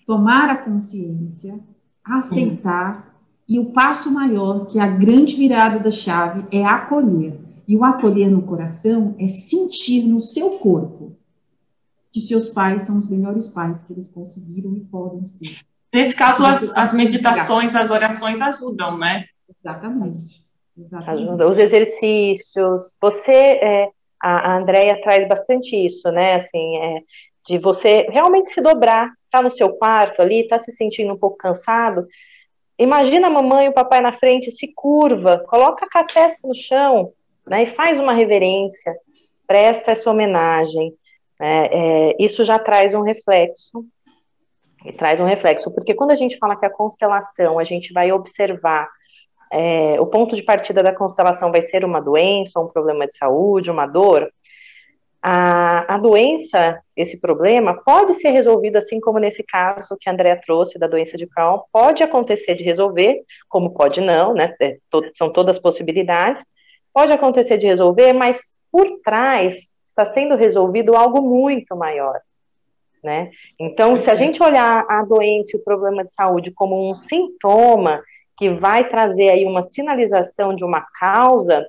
Tomar a consciência, aceitar, hum. e o passo maior, que é a grande virada da chave, é acolher. E o acolher no coração é sentir no seu corpo. Que seus pais são os melhores pais que eles conseguiram e podem ser. Nesse caso, as, as meditações, as orações ajudam, né? Exatamente. Exatamente. Ajuda. Os exercícios. Você, é, a, a Andrea traz bastante isso, né? Assim, é, de você realmente se dobrar, tá no seu quarto ali, tá se sentindo um pouco cansado. Imagina a mamãe e o papai na frente, se curva, coloca a testa no chão, né? E faz uma reverência, presta essa homenagem. É, é, isso já traz um reflexo traz um reflexo, porque quando a gente fala que a constelação, a gente vai observar é, o ponto de partida da constelação vai ser uma doença, um problema de saúde, uma dor, a, a doença, esse problema, pode ser resolvido assim como nesse caso que a Andrea trouxe da doença de Crohn, pode acontecer de resolver, como pode não, né? É, to, são todas possibilidades, pode acontecer de resolver, mas por trás está sendo resolvido algo muito maior. Né? Então, se a gente olhar a doença e o problema de saúde como um sintoma que vai trazer aí uma sinalização de uma causa,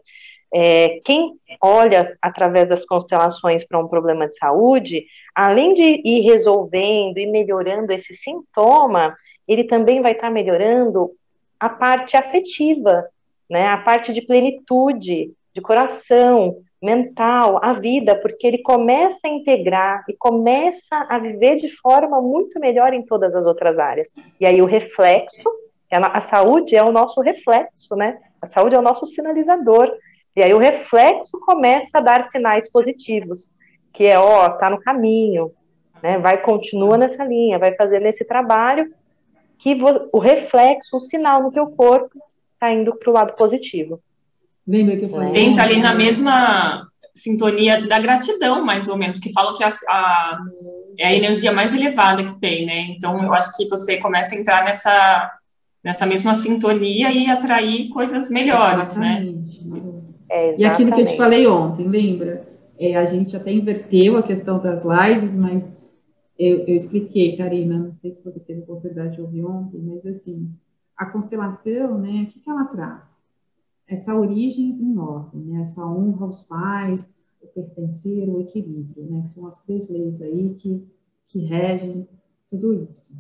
é, quem olha através das constelações para um problema de saúde, além de ir resolvendo e melhorando esse sintoma, ele também vai estar tá melhorando a parte afetiva, né, a parte de plenitude, de coração, mental, a vida, porque ele começa a integrar e começa a viver de forma muito melhor em todas as outras áreas. E aí o reflexo, a saúde é o nosso reflexo, né? A saúde é o nosso sinalizador. E aí o reflexo começa a dar sinais positivos, que é, ó, tá no caminho, né? Vai continua nessa linha, vai fazer nesse trabalho que o reflexo, o sinal no teu corpo está indo para o lado positivo. Lembra que eu falei? Entra ali na mesma sintonia da gratidão, mais ou menos, que falam que a, a, é a energia mais elevada que tem, né? Então, eu acho que você começa a entrar nessa, nessa mesma sintonia e atrair coisas melhores, né? exatamente. né? É, e aquilo que eu te falei ontem, lembra? É, a gente até inverteu a questão das lives, mas eu, eu expliquei, Karina, não sei se você teve oportunidade de ouvir ontem, mas assim, a constelação, né, o que, que ela traz? Essa origem em ordem, né? essa honra aos pais, o pertencer, o equilíbrio, né? que são as três leis aí que, que regem tudo isso.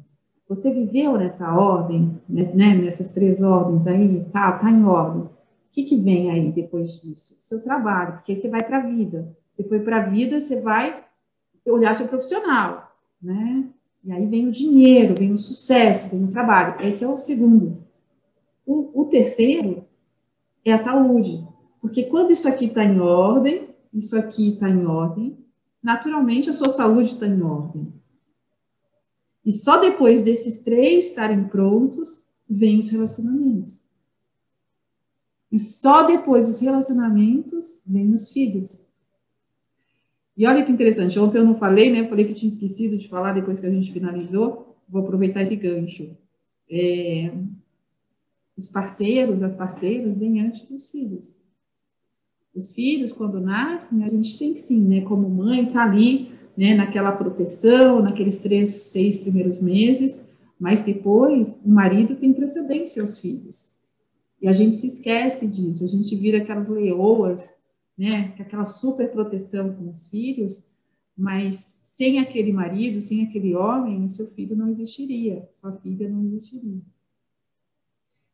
Você viveu nessa ordem, né? nessas três ordens aí, tá, tá em ordem. O que, que vem aí depois disso? Seu trabalho, porque você vai para a vida. Você foi para a vida, você vai olhar seu profissional, né? E aí vem o dinheiro, vem o sucesso, vem o trabalho. Esse é o segundo. O, o terceiro é a saúde. Porque quando isso aqui está em ordem, isso aqui está em ordem, naturalmente a sua saúde está em ordem. E só depois desses três estarem prontos, vem os relacionamentos. E só depois dos relacionamentos, vem os filhos. E olha que interessante, ontem eu não falei, né? falei que eu tinha esquecido de falar depois que a gente finalizou. Vou aproveitar esse gancho. É, os parceiros, as parceiras, vêm antes dos filhos. Os filhos, quando nascem, a gente tem que sim, né, como mãe, estar tá ali, né, naquela proteção, naqueles três, seis primeiros meses, mas depois o marido tem precedência aos filhos. E a gente se esquece disso, a gente vira aquelas leoas, né, aquela super proteção com os filhos, mas sem aquele marido, sem aquele homem, o seu filho não existiria, sua filha não existiria.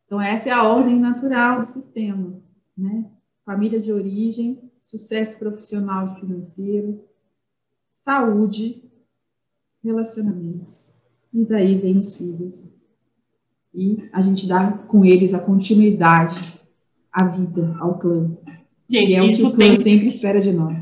Então, essa é a ordem natural do sistema, né? Família de origem, sucesso profissional e financeiro, saúde, relacionamentos. E daí vem os filhos. E a gente dá com eles a continuidade à vida, ao clã. Gente, e é isso o que o clã tem... sempre espera de nós.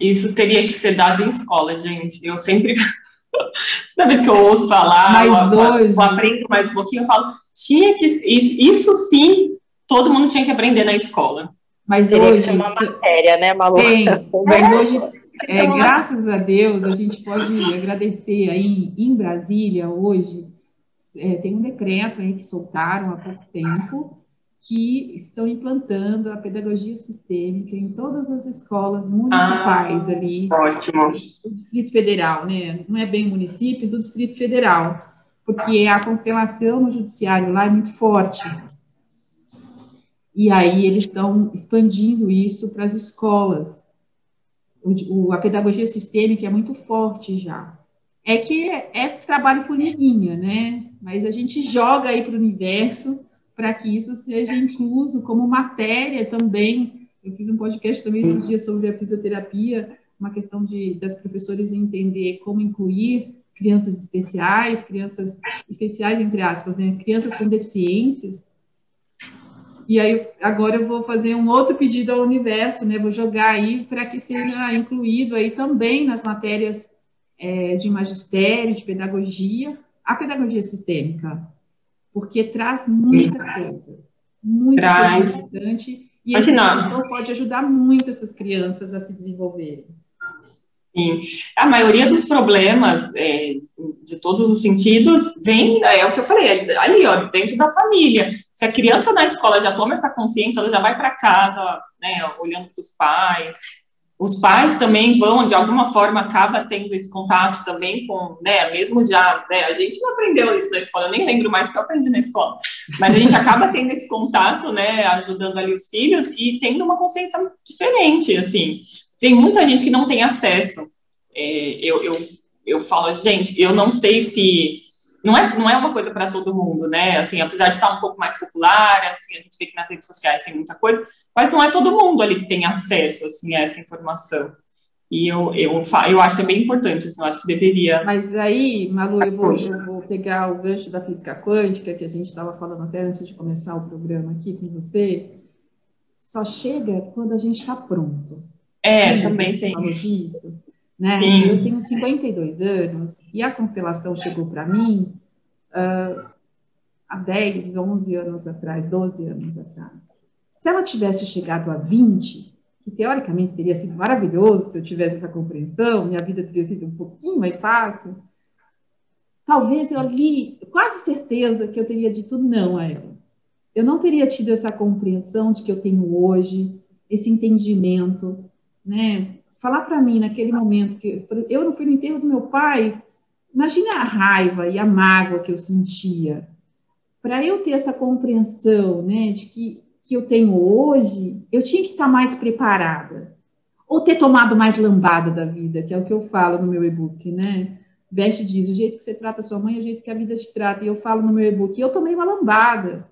Isso teria que ser dado em escola, gente. Eu sempre Toda vez que eu ouço falar, Mas eu, hoje... eu aprendo mais um pouquinho, eu falo, tinha que. Isso, isso sim, todo mundo tinha que aprender na escola. Mas Teria hoje. uma matéria, né, Malu? Tem, mas hoje, é, graças a Deus, a gente pode agradecer aí em Brasília, hoje, é, tem um decreto aí que soltaram há pouco tempo, que estão implantando a pedagogia sistêmica em todas as escolas municipais ah, ali. Ótimo. Do Distrito Federal, né? Não é bem município, do Distrito Federal, porque a constelação no judiciário lá é muito forte. E aí eles estão expandindo isso para as escolas. o, a pedagogia sistêmica é muito forte já. É que é, é trabalho formiguinha, né? Mas a gente joga aí para o universo para que isso seja incluso como matéria também. Eu fiz um podcast também esses dias sobre a fisioterapia, uma questão de das professores entender como incluir crianças especiais, crianças especiais entre aspas, né? Crianças com deficiências e aí, agora eu vou fazer um outro pedido ao universo, né? Vou jogar aí para que seja incluído aí também nas matérias é, de magistério, de pedagogia, a pedagogia sistêmica, porque traz muita coisa, muita traz. coisa importante. E esse professor pode ajudar muito essas crianças a se desenvolverem. Sim, a maioria dos problemas, é, de todos os sentidos, vem, é o que eu falei, é ali, ó, dentro da família. Se a criança na escola já toma essa consciência, ela já vai para casa, né, olhando para os pais. Os pais também vão, de alguma forma, acaba tendo esse contato também com, né, mesmo já, né, a gente não aprendeu isso na escola, eu nem lembro mais que eu aprendi na escola, mas a gente acaba tendo esse contato, né, ajudando ali os filhos e tendo uma consciência diferente, assim. Tem muita gente que não tem acesso. É, eu, eu, eu falo, gente, eu não sei se não é, não é uma coisa para todo mundo, né? Assim, apesar de estar um pouco mais popular, assim, a gente vê que nas redes sociais tem muita coisa, mas não é todo mundo ali que tem acesso, assim, a essa informação. E eu, eu, eu acho que é bem importante, assim, eu acho que deveria. Mas aí, Malu, eu vou, eu vou pegar o gancho da física quântica, que a gente estava falando até antes de começar o programa aqui com você. Só chega quando a gente está pronto. É, também tem. Disso? Né? Eu tenho 52 anos e a constelação chegou para mim uh, há 10, 11 anos atrás, 12 anos atrás. Se ela tivesse chegado a 20, que teoricamente teria sido maravilhoso se eu tivesse essa compreensão, minha vida teria sido um pouquinho mais fácil, talvez eu ali, quase certeza que eu teria dito não a ela. Eu não teria tido essa compreensão de que eu tenho hoje, esse entendimento, né? falar para mim naquele momento que eu não fui no enterro do meu pai, imagine a raiva e a mágoa que eu sentia. Para eu ter essa compreensão, né, de que, que eu tenho hoje, eu tinha que estar tá mais preparada. Ou ter tomado mais lambada da vida, que é o que eu falo no meu e-book, né? Best diz, o jeito que você trata sua mãe é o jeito que a vida te trata. E eu falo no meu e-book, eu tomei uma lambada.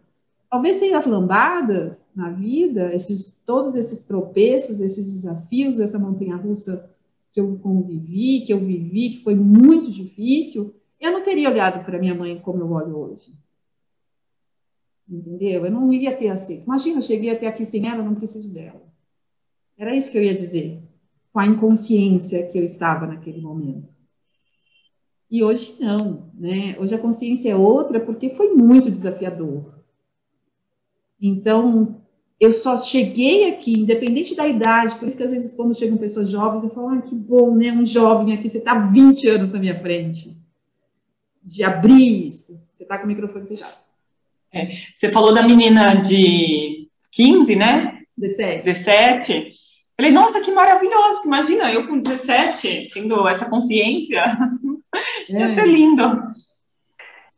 Talvez sem as lambadas na vida, esses, todos esses tropeços, esses desafios, essa montanha-russa que eu convivi, que eu vivi, que foi muito difícil, eu não teria olhado para minha mãe como eu olho hoje. Entendeu? Eu não iria ter aceito. Imagina, eu cheguei até aqui sem ela, não preciso dela. Era isso que eu ia dizer, com a inconsciência que eu estava naquele momento. E hoje não, né? Hoje a consciência é outra porque foi muito desafiador. Então, eu só cheguei aqui, independente da idade, por isso que às vezes quando chegam pessoas jovens, eu falo, ah, que bom, né? Um jovem aqui, você está 20 anos na minha frente. De abrir isso. Você está com o microfone fechado. É, você falou da menina de 15, né? 17. 17. Falei, nossa, que maravilhoso. Imagina, eu com 17, tendo essa consciência. É. Ia ser lindo.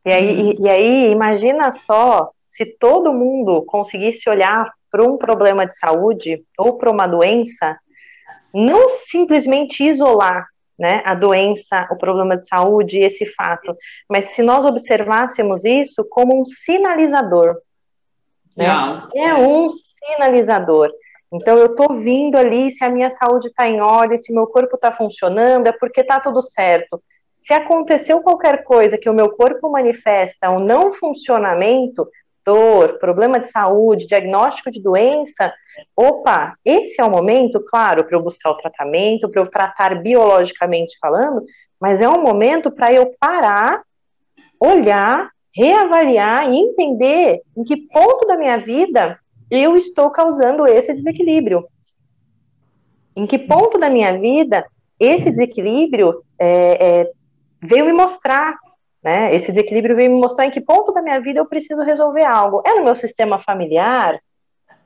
E aí, e, e aí, imagina só se todo mundo conseguisse olhar para um problema de saúde ou para uma doença, não simplesmente isolar né, a doença, o problema de saúde, esse fato, mas se nós observássemos isso como um sinalizador. Né? É um sinalizador. Então, eu estou vindo ali, se a minha saúde está em ordem, se meu corpo está funcionando, é porque está tudo certo. Se aconteceu qualquer coisa que o meu corpo manifesta um não funcionamento, dor, problema de saúde, diagnóstico de doença, opa, esse é o momento, claro, para eu buscar o tratamento, para eu tratar biologicamente falando, mas é um momento para eu parar, olhar, reavaliar e entender em que ponto da minha vida eu estou causando esse desequilíbrio. Em que ponto da minha vida esse desequilíbrio é, é, veio me mostrar né? Esse desequilíbrio veio me mostrar em que ponto da minha vida eu preciso resolver algo. É no meu sistema familiar?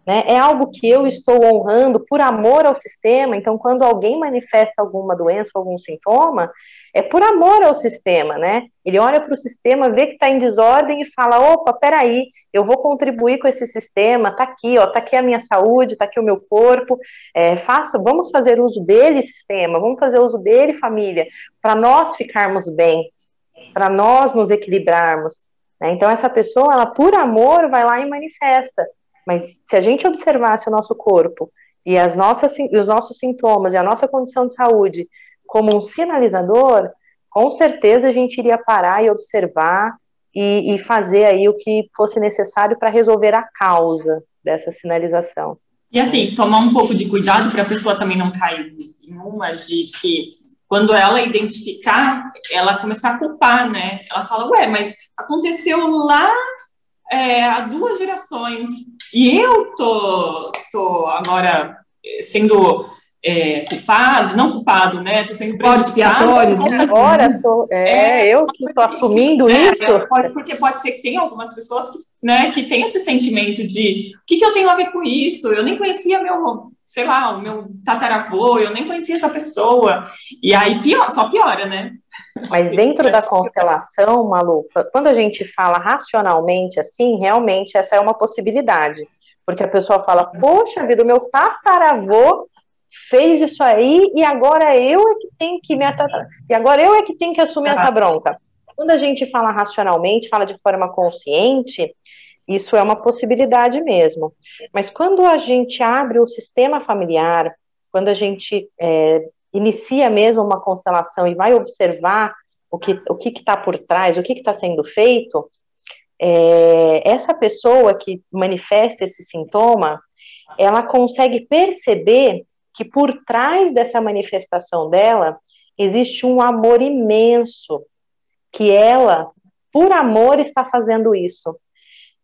Né? É algo que eu estou honrando por amor ao sistema. Então, quando alguém manifesta alguma doença, algum sintoma, é por amor ao sistema, né? Ele olha para o sistema, vê que está em desordem e fala: opa, peraí, eu vou contribuir com esse sistema, tá aqui, ó, tá aqui a minha saúde, tá aqui o meu corpo, é, faça, vamos fazer uso dele, sistema, vamos fazer uso dele, família, para nós ficarmos bem, para nós nos equilibrarmos. Né? Então, essa pessoa, ela, por amor, vai lá e manifesta. Mas se a gente observasse o nosso corpo e as nossas, os nossos sintomas e a nossa condição de saúde como um sinalizador, com certeza a gente iria parar e observar e, e fazer aí o que fosse necessário para resolver a causa dessa sinalização. E assim, tomar um pouco de cuidado para a pessoa também não cair em uma de que quando ela identificar, ela começar a culpar, né? Ela fala, ué, mas aconteceu lá é, há duas gerações e eu tô, tô agora sendo é, culpado, não culpado, né? Tô sendo Pode expiatório, né? Agora tô, é, é, eu que estou assumindo é, isso. Pode, porque pode ser que tem algumas pessoas que, né, que tem esse sentimento de o que, que eu tenho a ver com isso? Eu nem conhecia meu, sei lá, o meu tataravô, eu nem conhecia essa pessoa. E aí pior, só piora, né? Mas dentro da constelação, Malu, quando a gente fala racionalmente assim, realmente essa é uma possibilidade. Porque a pessoa fala, poxa vida, o meu tataravô fez isso aí e agora eu é que tenho que me. E agora eu é que tenho que assumir essa bronca. Quando a gente fala racionalmente, fala de forma consciente, isso é uma possibilidade mesmo. Mas quando a gente abre o sistema familiar, quando a gente é, inicia mesmo uma constelação e vai observar o que o que está por trás, o que está sendo feito, é, essa pessoa que manifesta esse sintoma, ela consegue perceber que por trás dessa manifestação dela existe um amor imenso, que ela, por amor, está fazendo isso.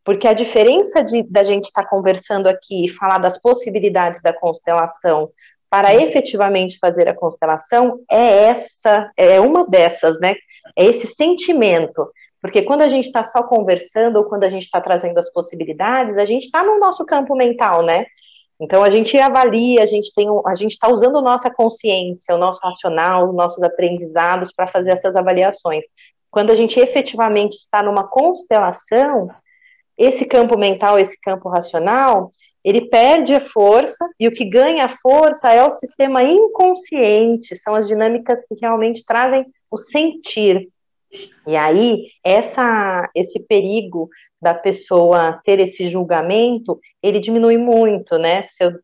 Porque a diferença de, da gente estar tá conversando aqui e falar das possibilidades da constelação para efetivamente fazer a constelação é essa, é uma dessas, né? É esse sentimento. Porque quando a gente está só conversando ou quando a gente está trazendo as possibilidades, a gente está no nosso campo mental, né? Então a gente avalia, a gente tem, a gente está usando nossa consciência, o nosso racional, os nossos aprendizados para fazer essas avaliações. Quando a gente efetivamente está numa constelação, esse campo mental, esse campo racional, ele perde a força e o que ganha força é o sistema inconsciente, são as dinâmicas que realmente trazem o sentir. E aí, essa, esse perigo da pessoa ter esse julgamento, ele diminui muito, né? Eu,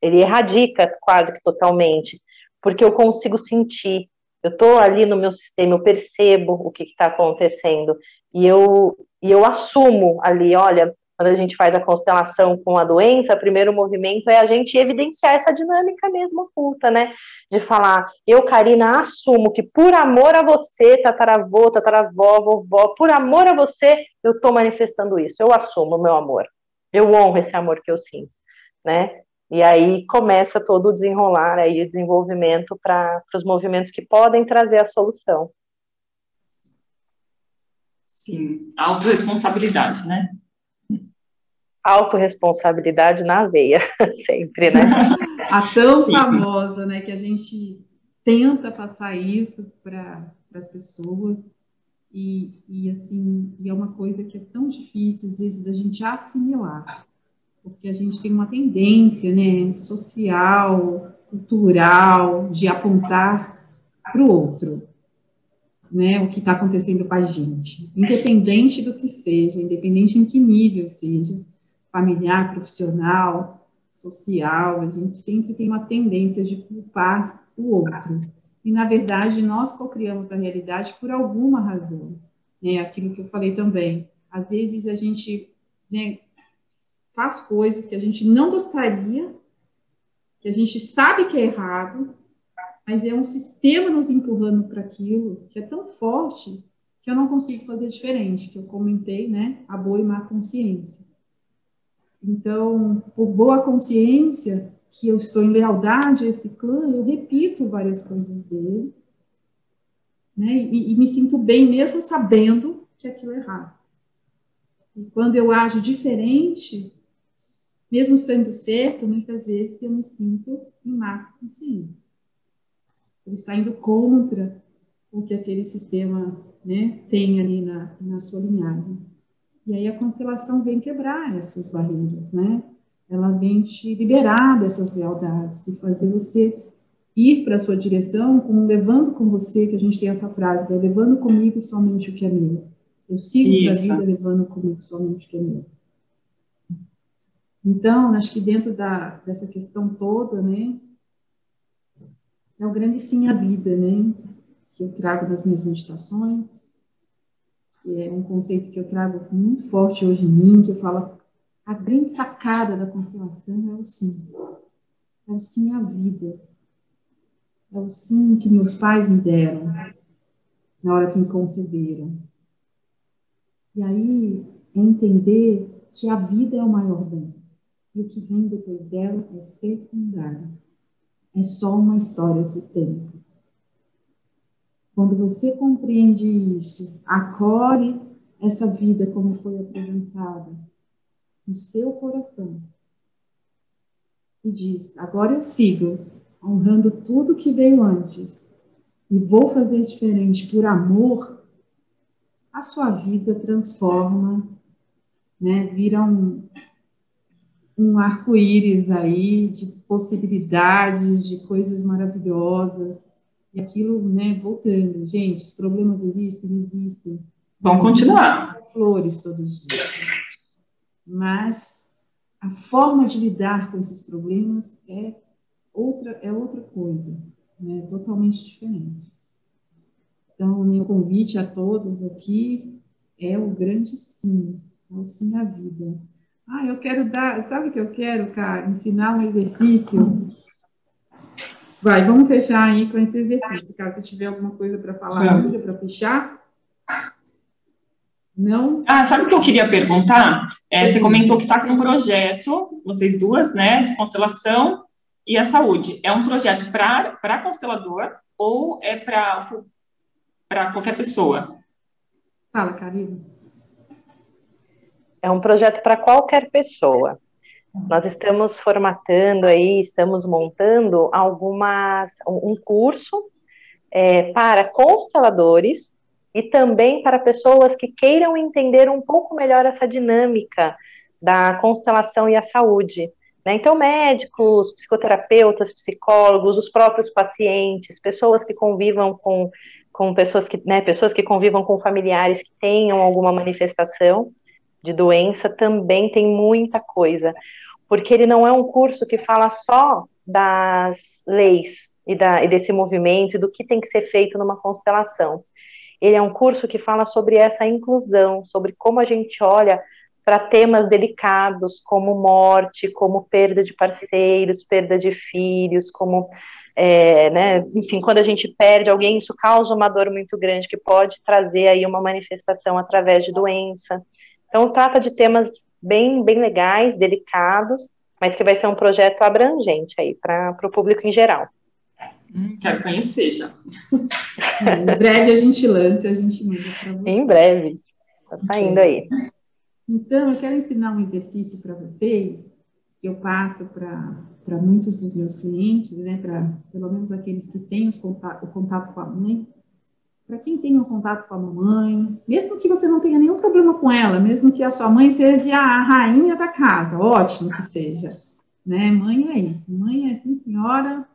ele erradica quase que totalmente, porque eu consigo sentir, eu estou ali no meu sistema, eu percebo o que está acontecendo, e eu, e eu assumo ali, olha, quando a gente faz a constelação com a doença, o primeiro movimento é a gente evidenciar essa dinâmica mesmo oculta, né? De falar, eu, Karina, assumo que por amor a você, tataravô, tataravó, vovó, por amor a você, eu estou manifestando isso. Eu assumo meu amor. Eu honro esse amor que eu sinto, né? E aí começa todo o desenrolar aí, o desenvolvimento para os movimentos que podem trazer a solução. Sim, autorresponsabilidade, né? autorresponsabilidade na veia, sempre, né? A tão famosa, né, que a gente tenta passar isso para as pessoas, e, e assim, e é uma coisa que é tão difícil, às vezes, da gente assimilar, porque a gente tem uma tendência, né, social, cultural, de apontar para o outro, né, o que está acontecendo com a gente, independente do que seja, independente em que nível seja, familiar, profissional, social, a gente sempre tem uma tendência de culpar o outro. E, na verdade, nós cocriamos a realidade por alguma razão. Né? Aquilo que eu falei também. Às vezes a gente né, faz coisas que a gente não gostaria, que a gente sabe que é errado, mas é um sistema nos empurrando para aquilo que é tão forte que eu não consigo fazer diferente, que eu comentei, né? A boa e má consciência. Então, por boa consciência que eu estou em lealdade a esse clã, eu repito várias coisas dele, né? E, e me sinto bem mesmo sabendo que aquilo é errado. E quando eu ajo diferente, mesmo sendo certo, muitas vezes eu me sinto em má consciência. Ele está indo contra o que aquele sistema né, tem ali na, na sua linhagem. E aí a constelação vem quebrar essas barreiras, né? Ela vem te liberar dessas lealdades e fazer você ir para a sua direção, como levando com você, que a gente tem essa frase, né? levando comigo somente o que é meu. Eu sigo para a vida levando comigo somente o que é meu. Então, acho que dentro da, dessa questão toda, né, é o grande sim à vida, né, que eu trago nas minhas meditações, que é um conceito que eu trago muito forte hoje em mim, que eu falo, a grande sacada da constelação é o sim. É o sim à vida. É o sim que meus pais me deram na hora que me conceberam. E aí, é entender que a vida é o maior bem. E o que vem depois dela é secundário. É só uma história sistêmica. Quando você compreende isso, acolhe essa vida como foi apresentada no seu coração e diz: agora eu sigo honrando tudo que veio antes e vou fazer diferente por amor, a sua vida transforma, né? Vira um, um arco-íris aí de possibilidades, de coisas maravilhosas. E aquilo, né, voltando, gente, os problemas existem, existem. Vão continuar. Flores todos os dias. Mas a forma de lidar com esses problemas é outra, é outra coisa, né, totalmente diferente. Então, o meu convite a todos aqui é o grande sim, é o sim à vida. Ah, eu quero dar, sabe o que eu quero, cara? Ensinar um exercício Vai, vamos fechar aí com esse exercício. Caso tiver alguma coisa para falar ainda, para fechar. Não? Ah, sabe o que eu queria perguntar? É, você comentou que está com um projeto, vocês duas, né, de constelação e a saúde. É um projeto para constelador ou é para qualquer pessoa? Fala, Karina. É um projeto para qualquer pessoa. Nós estamos formatando aí, estamos montando algumas um curso é, para consteladores e também para pessoas que queiram entender um pouco melhor essa dinâmica da constelação e a saúde. Né? Então, médicos, psicoterapeutas, psicólogos, os próprios pacientes, pessoas que convivam com, com pessoas que, né, pessoas que convivam com familiares que tenham alguma manifestação de doença, também tem muita coisa porque ele não é um curso que fala só das leis e, da, e desse movimento e do que tem que ser feito numa constelação. Ele é um curso que fala sobre essa inclusão, sobre como a gente olha para temas delicados como morte, como perda de parceiros, perda de filhos, como, é, né, enfim, quando a gente perde alguém, isso causa uma dor muito grande que pode trazer aí uma manifestação através de doença. Então, trata de temas bem, bem legais, delicados, mas que vai ser um projeto abrangente aí para o público em geral. Hum, quero conhecer já. em breve a gente lança, a gente manda para você. Em breve, está saindo aí. Então, eu quero ensinar um exercício para vocês, que eu passo para muitos dos meus clientes, né, para pelo menos aqueles que têm contato, o contato com a mãe, para quem tem um contato com a mamãe, mesmo que você não tenha nenhum problema com ela, mesmo que a sua mãe seja a rainha da casa, ótimo que seja, né? Mãe é isso, mãe é sim senhora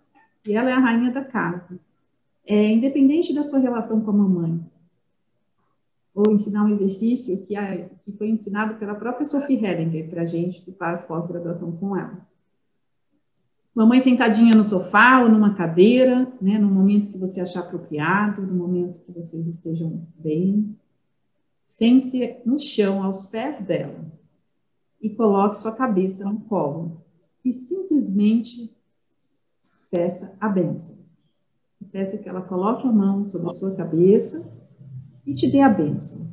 e ela é a rainha da casa. É, independente da sua relação com a mamãe, ou ensinar um exercício que, é, que foi ensinado pela própria Sophie Hellinger para a gente que faz pós-graduação com ela. Mamãe sentadinha no sofá ou numa cadeira, né, no momento que você achar apropriado, no momento que vocês estejam bem. Sente-se no chão, aos pés dela, e coloque sua cabeça no colo. E simplesmente peça a bênção. Peça que ela coloque a mão sobre a sua cabeça e te dê a bênção.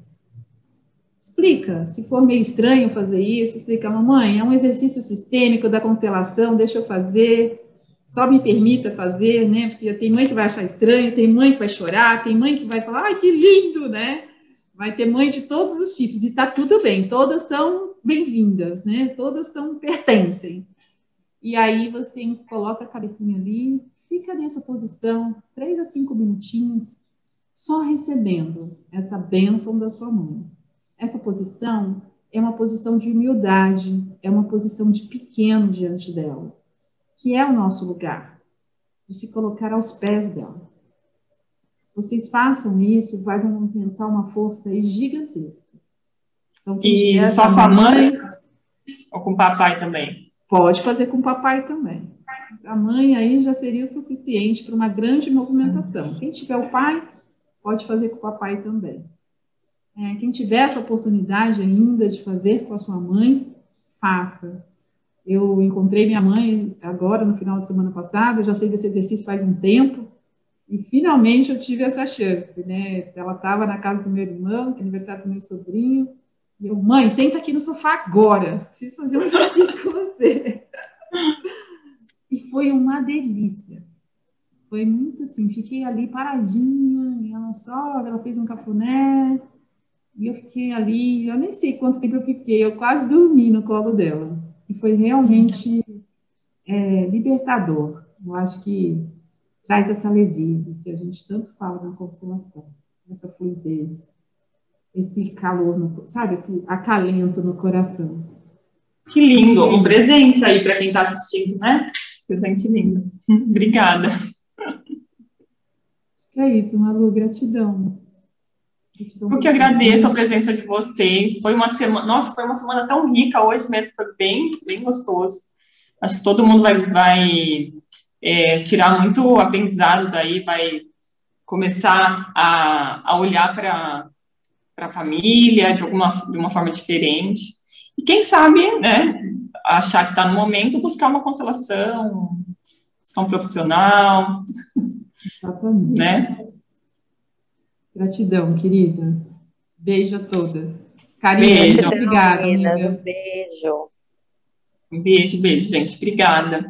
Explica, se for meio estranho fazer isso, explica, mamãe, é um exercício sistêmico da constelação, deixa eu fazer, só me permita fazer, né? Porque tem mãe que vai achar estranho, tem mãe que vai chorar, tem mãe que vai falar, ai, que lindo, né? Vai ter mãe de todos os tipos e tá tudo bem, todas são bem-vindas, né? Todas são pertencem. E aí você coloca a cabecinha ali, fica nessa posição, três a cinco minutinhos, só recebendo essa bênção da sua mãe. Essa posição é uma posição de humildade, é uma posição de pequeno diante dela, que é o nosso lugar, de se colocar aos pés dela. Vocês façam isso, vai movimentar uma força aí gigantesca. Então, e só com a mãe, mãe ou com o papai também? Pode fazer com o papai também. A mãe aí já seria o suficiente para uma grande movimentação. Quem tiver o pai, pode fazer com o papai também. É, quem tiver essa oportunidade ainda de fazer com a sua mãe, faça. Eu encontrei minha mãe agora, no final de semana passada, já sei desse exercício faz um tempo, e finalmente eu tive essa chance, né? Ela estava na casa do meu irmão, que é aniversário do meu sobrinho, e eu, mãe, senta aqui no sofá agora, preciso fazer um exercício com você. E foi uma delícia. Foi muito assim, fiquei ali paradinha, e ela só, ela fez um cafuné, e eu fiquei ali, eu nem sei quanto tempo eu fiquei, eu quase dormi no colo dela. E foi realmente é, libertador. Eu acho que traz essa leveza que a gente tanto fala na constelação, essa fluidez, esse calor, no, sabe, esse acalento no coração. Que lindo! Um presente aí para quem está assistindo, né? Presente lindo. Obrigada. É isso, Malu, gratidão. Eu que agradeço a presença de vocês. Foi uma semana, nossa, foi uma semana tão rica hoje mesmo, foi bem, bem gostoso. Acho que todo mundo vai, vai é, tirar muito aprendizado daí, vai começar a, a olhar para a família de, alguma, de uma forma diferente. E quem sabe, né, achar que está no momento, buscar uma constelação, buscar um profissional, Exatamente. né? Gratidão, querida. Beijo a todas. Carinho, beijo. obrigada. Um beijo. Beijo, beijo, gente. Obrigada.